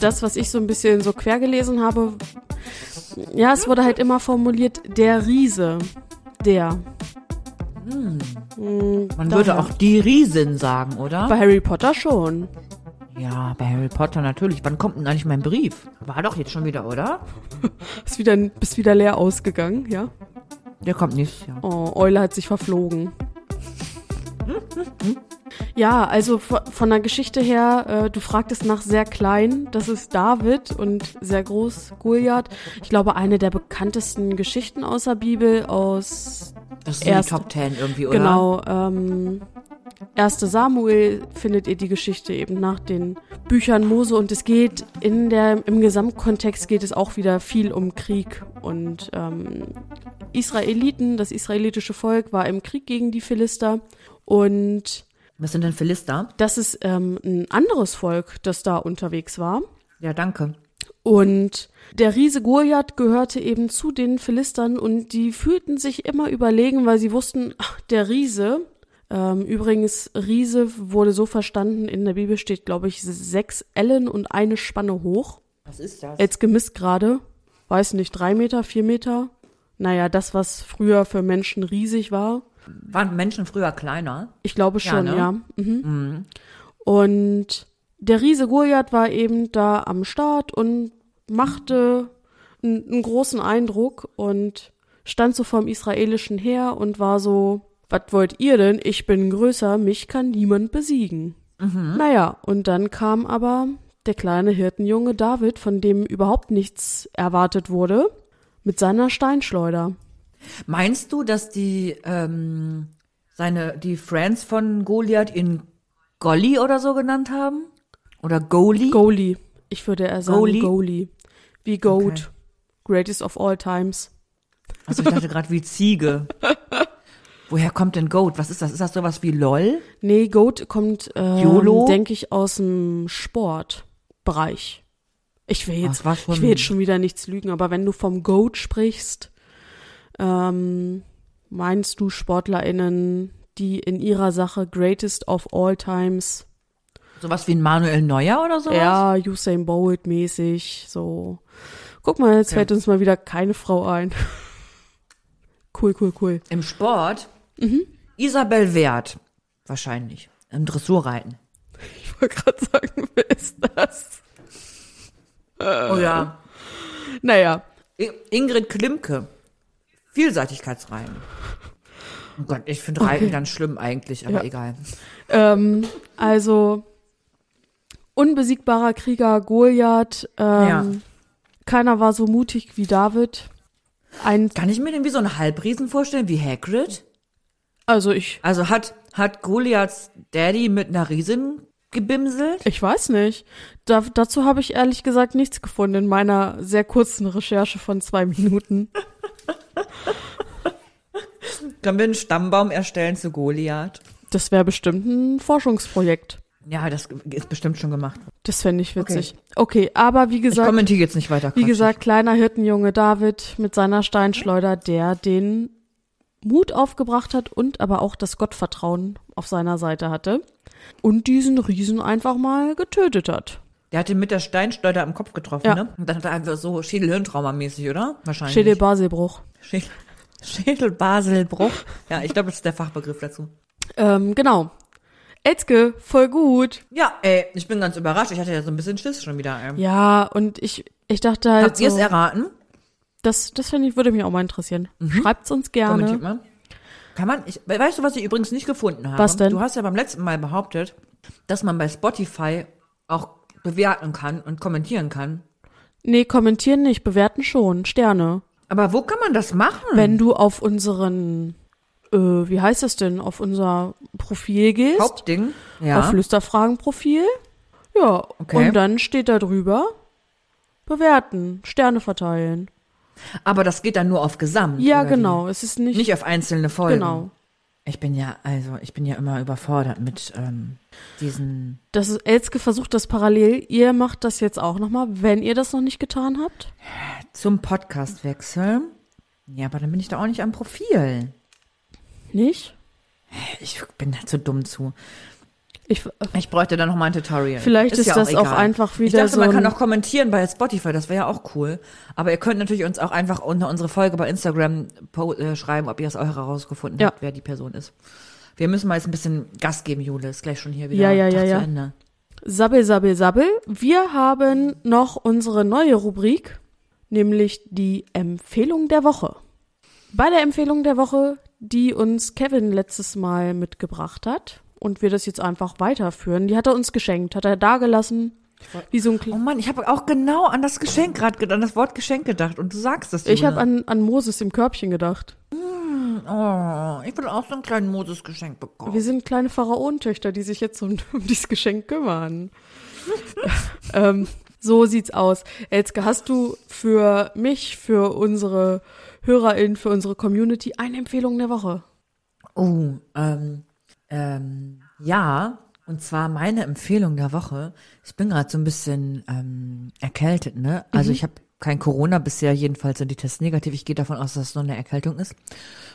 das, was ich so ein bisschen so quer gelesen habe, ja, es wurde halt immer formuliert, der Riese, der. Mm, Man daher. würde auch die Riesin sagen, oder? Bei Harry Potter schon. Ja, bei Harry Potter natürlich. Wann kommt denn eigentlich mein Brief? War doch jetzt schon wieder, oder? Ist wieder, bist wieder leer ausgegangen, ja? Der kommt nächstes Jahr. Oh, Eule hat sich verflogen. Ja, also von, der Geschichte her, äh, du fragtest nach sehr klein, das ist David und sehr groß Goliath. Ich glaube, eine der bekanntesten Geschichten aus der Bibel, aus Das Erst- die Top Ten irgendwie, oder? genau ähm, 1. Samuel findet ihr die Geschichte eben nach den Büchern Mose und es geht in der im Gesamtkontext geht es auch wieder viel um Krieg und ähm, Israeliten, das israelitische Volk war im Krieg gegen die Philister und Was sind denn Philister? das ist ähm, ein anderes Volk, das da unterwegs war. Ja, danke. Und der Riese Goliath gehörte eben zu den Philistern und die fühlten sich immer überlegen, weil sie wussten, ach, der Riese, ähm, übrigens, Riese wurde so verstanden, in der Bibel steht, glaube ich, sechs Ellen und eine Spanne hoch. Was ist das? Jetzt gemisst gerade, weiß nicht, drei Meter, vier Meter. Naja, das, was früher für Menschen riesig war. Waren Menschen früher kleiner? Ich glaube Ja, schon, ne? ja. Mhm. Und der Riese Goliath war eben da am Start und machte einen, einen großen Eindruck und stand so vom israelischen Heer und war so, was wollt ihr denn? Ich bin größer, mich kann niemand besiegen. Naja, und dann kam aber der kleine Hirtenjunge David, von dem überhaupt nichts erwartet wurde, mit seiner Steinschleuder. Meinst du, dass die ähm, seine die Friends von Goliath ihn Golly oder so genannt haben? Oder Goalie? Goalie. Ich würde eher sagen Goalie? Goalie. Wie Goat. Okay. Greatest of all times. also ich dachte gerade wie Ziege. Woher kommt denn Goat? Was ist das? Ist das sowas wie LOL? Nee, Goat kommt, ähm, denke ich, aus dem Sportbereich. Ich will jetzt, Ach, ich will jetzt schon wieder nichts lügen, aber wenn du vom Goat sprichst, ähm, meinst du SportlerInnen, die in ihrer Sache greatest of all times, Sowas wie ein Manuel Neuer oder sowas? ja, Usain Bolt mäßig, so. Guck mal, jetzt Ja. fällt uns mal wieder keine Frau ein. cool, cool, cool. Im Sport? Mhm. Isabel Wert. Wahrscheinlich. Im Dressurreiten. Ich wollte gerade sagen, wer ist das? Oh ja. Naja, I- Ingrid Klimke. Vielseitigkeitsreiten. Oh Gott, ich finde Reiten Okay. ganz schlimm eigentlich, aber Ja. egal. Ähm, also unbesiegbarer Krieger Goliath. Ähm, Ja. Keiner war so mutig wie David. Ein, Kann ich mir den wie so einen Halbriesen vorstellen, wie Hagrid? Also ich, Also hat, hat Goliaths Daddy mit einer Riesin gebimselt? ich weiß nicht. Da, dazu habe ich ehrlich gesagt nichts gefunden in meiner sehr kurzen Recherche von zwei Minuten. Können wir einen Stammbaum erstellen zu Goliath? Das wäre bestimmt ein Forschungsprojekt. Ja, das ist bestimmt schon gemacht. Das fände ich witzig. Okay, aber wie Ich gesagt, kommentiere jetzt nicht weiter. Wie gesagt, kleiner Hirtenjunge David mit seiner Steinschleuder, der den Mut aufgebracht hat und aber auch das Gottvertrauen auf seiner Seite hatte und diesen Riesen einfach mal getötet hat. Der hat ihn mit der Steinschleuder am Kopf getroffen, Ja. ne? Und dann hat er einfach so Schädel-Hirntrauma-mäßig, oder? Wahrscheinlich. Schädelbaselbruch. Schädel- Schädelbaselbruch. Ja, ich glaube, das ist der Fachbegriff dazu. Ähm, genau. Etzke, voll gut. Ja, ey, ich bin ganz überrascht. Ich hatte ja so ein bisschen Schiss schon wieder. Ey. Ja, und ich, ich dachte halt Habt ihr es so, erraten? Das, das finde ich, würde mich auch mal interessieren. Schreibt's uns Kommentiert gerne. mal. Kann man, ich, weißt du, was ich übrigens nicht gefunden habe? Was denn? Du hast ja beim letzten Mal behauptet, dass man bei Spotify auch bewerten kann und kommentieren kann. Nee, kommentieren nicht, bewerten schon. Sterne. Aber wo kann man das machen? Wenn du auf unseren, äh, wie heißt es denn, auf unser Profil gehst, Hauptding. Ja. auf Flüsterfragen-Profil, ja, Okay. und dann steht da drüber, bewerten, Sterne verteilen. Aber das geht dann nur auf Gesamt. Ja, oder wie? genau. Es ist nicht, Nicht auf einzelne Folgen. genau. Ich bin ja, also, ich bin ja immer überfordert mit ähm, diesen. Das ist, Elske versucht das parallel. Ihr macht das jetzt auch nochmal, wenn ihr das noch nicht getan habt. Zum Podcast wechseln. Ja, aber dann bin ich da auch nicht am Profil. Nicht? Ich bin da zu dumm zu. Ich, Ich bräuchte da noch mal ein Tutorial. vielleicht ist, ja das auch, egal. einfach Ich wieder dachte, so man kann auch kommentieren bei Spotify, das wäre ja auch cool. Aber ihr könnt natürlich uns auch einfach unter unsere Folge bei Instagram äh, schreiben, ob ihr es auch herausgefunden Ja. habt, wer die Person ist. Wir müssen mal jetzt ein bisschen Gas geben, Jule. Ist gleich schon hier wieder Ja, ja, Tag ja, zu ja. Ende. Sabbel, sabbel, sabbel. Wir haben noch unsere neue Rubrik, nämlich die Empfehlung der Woche. Bei der Empfehlung der Woche, die uns Kevin letztes Mal mitgebracht hat und wir das jetzt einfach weiterführen, die hat er uns geschenkt, hat er da gelassen, wie so ein Oh Kle Mann, ich habe auch genau an das Geschenk gerade, an das Wort Geschenk gedacht und du sagst es. Ich Jule. habe an, an Moses im Körbchen gedacht. Oh, ich will auch so ein kleines Moses-Geschenk bekommen. Wir sind kleine Pharaonentöchter, die sich jetzt um, um dieses Geschenk kümmern. ähm, so sieht's aus. Elske, hast du für mich, für unsere HörerInnen, für unsere Community eine Empfehlung der Woche? Oh, ähm, ähm, ja, und zwar meine Empfehlung der Woche. Ich bin gerade so ein bisschen ähm, erkältet, ne? Also ich habe kein Corona bisher, jedenfalls sind die Tests negativ. Ich gehe davon aus, dass es nur eine Erkältung ist.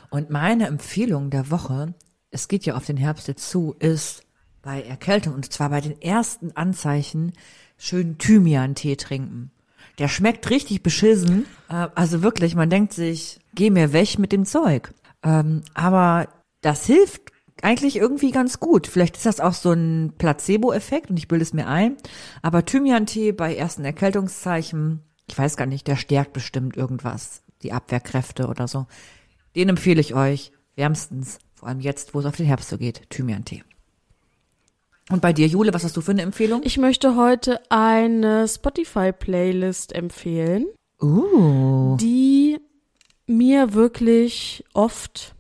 Und meine Empfehlung der Woche, es geht ja auf den Herbst jetzt zu, ist bei Erkältung und zwar bei den ersten Anzeichen schön Thymian-Tee trinken. Der schmeckt richtig beschissen. Äh, also wirklich, man denkt sich, geh mir weg mit dem Zeug. Ähm, aber das hilft eigentlich irgendwie ganz gut. Vielleicht ist das auch so ein Placebo-Effekt und ich bilde es mir ein. Aber Thymian-Tee bei ersten Erkältungszeichen, ich weiß gar nicht, der stärkt bestimmt irgendwas, die Abwehrkräfte oder so. Den empfehle ich euch wärmstens, vor allem jetzt, wo es auf den Herbst so geht, Thymian-Tee. Und bei dir, Jule, was hast du für eine Empfehlung? Ich möchte heute eine Spotify-Playlist empfehlen, Uh. die mir wirklich oft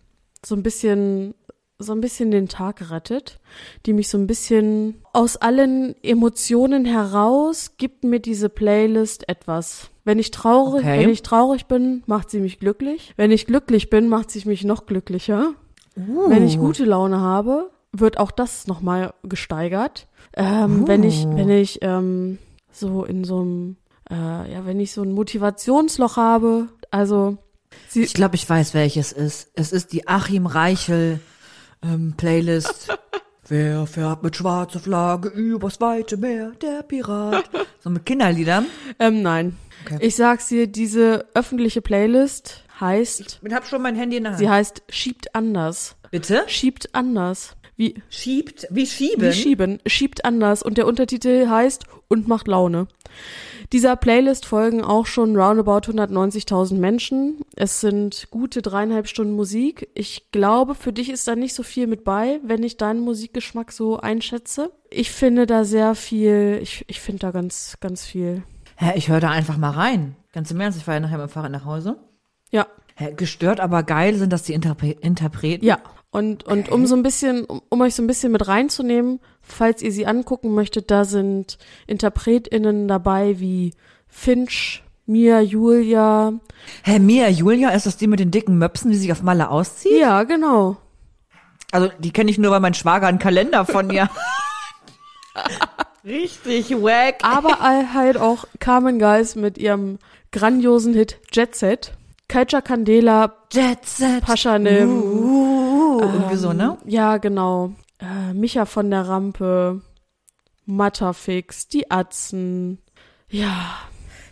so ein bisschen so ein bisschen den Tag rettet, die mich so ein bisschen aus allen Emotionen heraus gibt mir diese Playlist etwas. Wenn ich traurig, Okay. wenn ich traurig bin, macht sie mich glücklich. Wenn ich glücklich bin, macht sie mich noch glücklicher. Wenn ich gute Laune habe, wird auch das nochmal gesteigert. Ähm, Wenn ich, wenn ich ähm, so in so einem, äh, ja, wenn ich so ein Motivationsloch habe, also sie, Ich glaube, ich weiß, welches ist. Es ist die Achim Reichel ähm, Playlist. Wer fährt mit schwarzer Flagge übers weite Meer? Der Pirat. So mit Kinderliedern. ähm, nein. Okay. Ich sag's dir, diese öffentliche Playlist heißt, Ich hab schon mein Handy in der Hand. sie heißt Schiebt anders. Bitte? Schiebt anders. Wie, Schiebt, wie schieben? Wie schieben, schiebt anders und der Untertitel heißt und macht Laune. Dieser Playlist folgen auch schon roundabout 190.000 Menschen. Es sind gute dreieinhalb Stunden Musik. Ich glaube, für dich ist da nicht so viel mit bei, wenn ich deinen Musikgeschmack so einschätze. Ich finde da sehr viel, ich, ich finde da ganz, ganz viel. Hä, ich höre da einfach mal rein. Ganz im Ernst, ich fahre ja nachher mit dem Fahrrad nach Hause. Ja, Hä, gestört, aber geil sind das die Interpre Interpreten. ja. Und, und um so ein bisschen, um, um euch so ein bisschen mit reinzunehmen, falls ihr sie angucken möchtet, da sind InterpretInnen dabei wie Finch, Mia, Julia. Hä, Mia Julia, ist das die mit den dicken Möpsen, die sich auf Malle auszieht? Ja, genau. Also, die kenne ich nur, weil mein Schwager einen Kalender von ihr. Richtig wack. Aber halt auch Carmen Geis mit ihrem grandiosen Hit Jet Set. Kaija Candela, Jet Set. Paschanim. Uh, irgendwie so, ne? Ja, genau. Äh, Micha von der Rampe, Matterfix, die Atzen. Ja,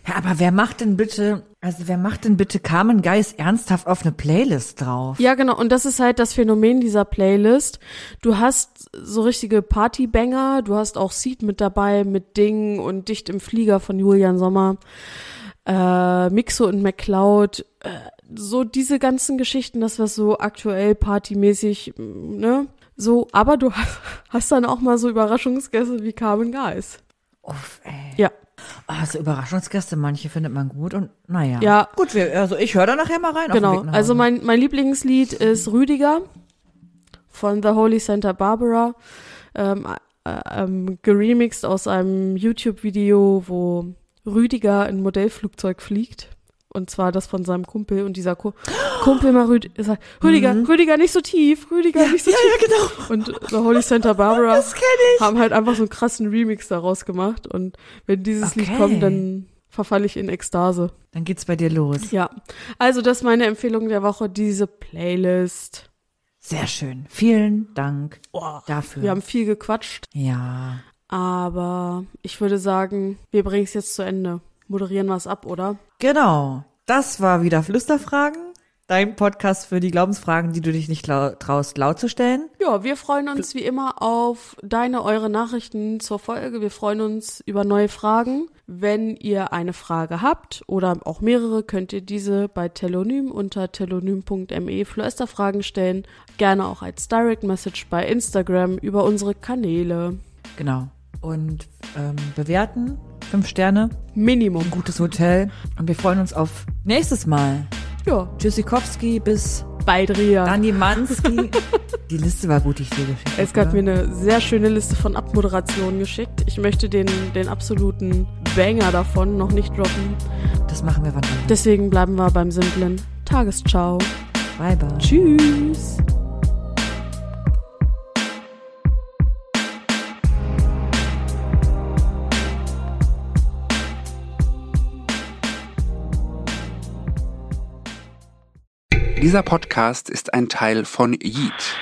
Ja, aber wer macht denn bitte, also wer macht denn bitte Carmen Geis ernsthaft auf eine Playlist drauf? Ja, genau. Und das ist halt das Phänomen dieser Playlist. Du hast so richtige Partybanger. Du hast auch Seed mit dabei mit Ding und Dicht im Flieger von Julian Sommer. Äh, Mixo und McCloud. Äh, so diese ganzen Geschichten, das was so aktuell partymäßig, mm, ne? So, aber du hast, hast dann auch mal so Überraschungsgäste wie Carmen Geis. Uff, ey. Ja. Ah, so Überraschungsgäste, manche findet man gut und naja. Ja. Gut, wir, also ich höre da nachher mal rein. Genau, also mein, mein Lieblingslied ist Rüdiger von The Holy Santa Barbara, ähm, äh, ähm, geremixed aus einem YouTube-Video, wo Rüdiger ein Modellflugzeug fliegt. Und zwar das von seinem Kumpel und dieser Ku Kumpel mal Rüd sagt, Rüdiger, Mhm. Rüdiger nicht so tief, Rüdiger nicht so tief. ja, genau. Und The Holy Santa Barbara haben halt einfach so einen krassen Remix daraus gemacht. Und wenn dieses Lied Okay. kommt, dann verfalle ich in Ekstase. Dann geht's bei dir los. Ja. Also das ist meine Empfehlung der Woche, diese Playlist. Sehr schön. Vielen Dank Boah, dafür. wir haben viel gequatscht, ja. aber ich würde sagen, wir bringen es jetzt zu Ende. Moderieren wir es ab, oder? Genau. Das war wieder Flüsterfragen. Dein Podcast für die Glaubensfragen, die du dich nicht lau traust, laut zu stellen. Ja, wir freuen uns wie immer auf deine, eure Nachrichten zur Folge. Wir freuen uns über neue Fragen. Wenn ihr eine Frage habt oder auch mehrere, könnt ihr diese bei Telonym unter telonym.me Flösterfragen stellen. Gerne auch als Direct Message bei Instagram über unsere Kanäle. Genau. Und ähm, bewerten. Fünf Sterne. Minimum. Ein gutes Hotel. Und wir freuen uns auf nächstes Mal. Ja, Tschüssikowski bis bald Ria. Dani Manski. die Liste war gut, die ich dir geschickt habe. Es gab mir eine sehr schöne Liste von Abmoderationen geschickt. Ich möchte den, den absoluten Banger davon noch nicht droppen. Das machen wir wann anders. Deswegen bleiben wir beim simplen Tagesciao. Bye, bye. Tschüss. Dieser Podcast ist ein Teil von Yeet.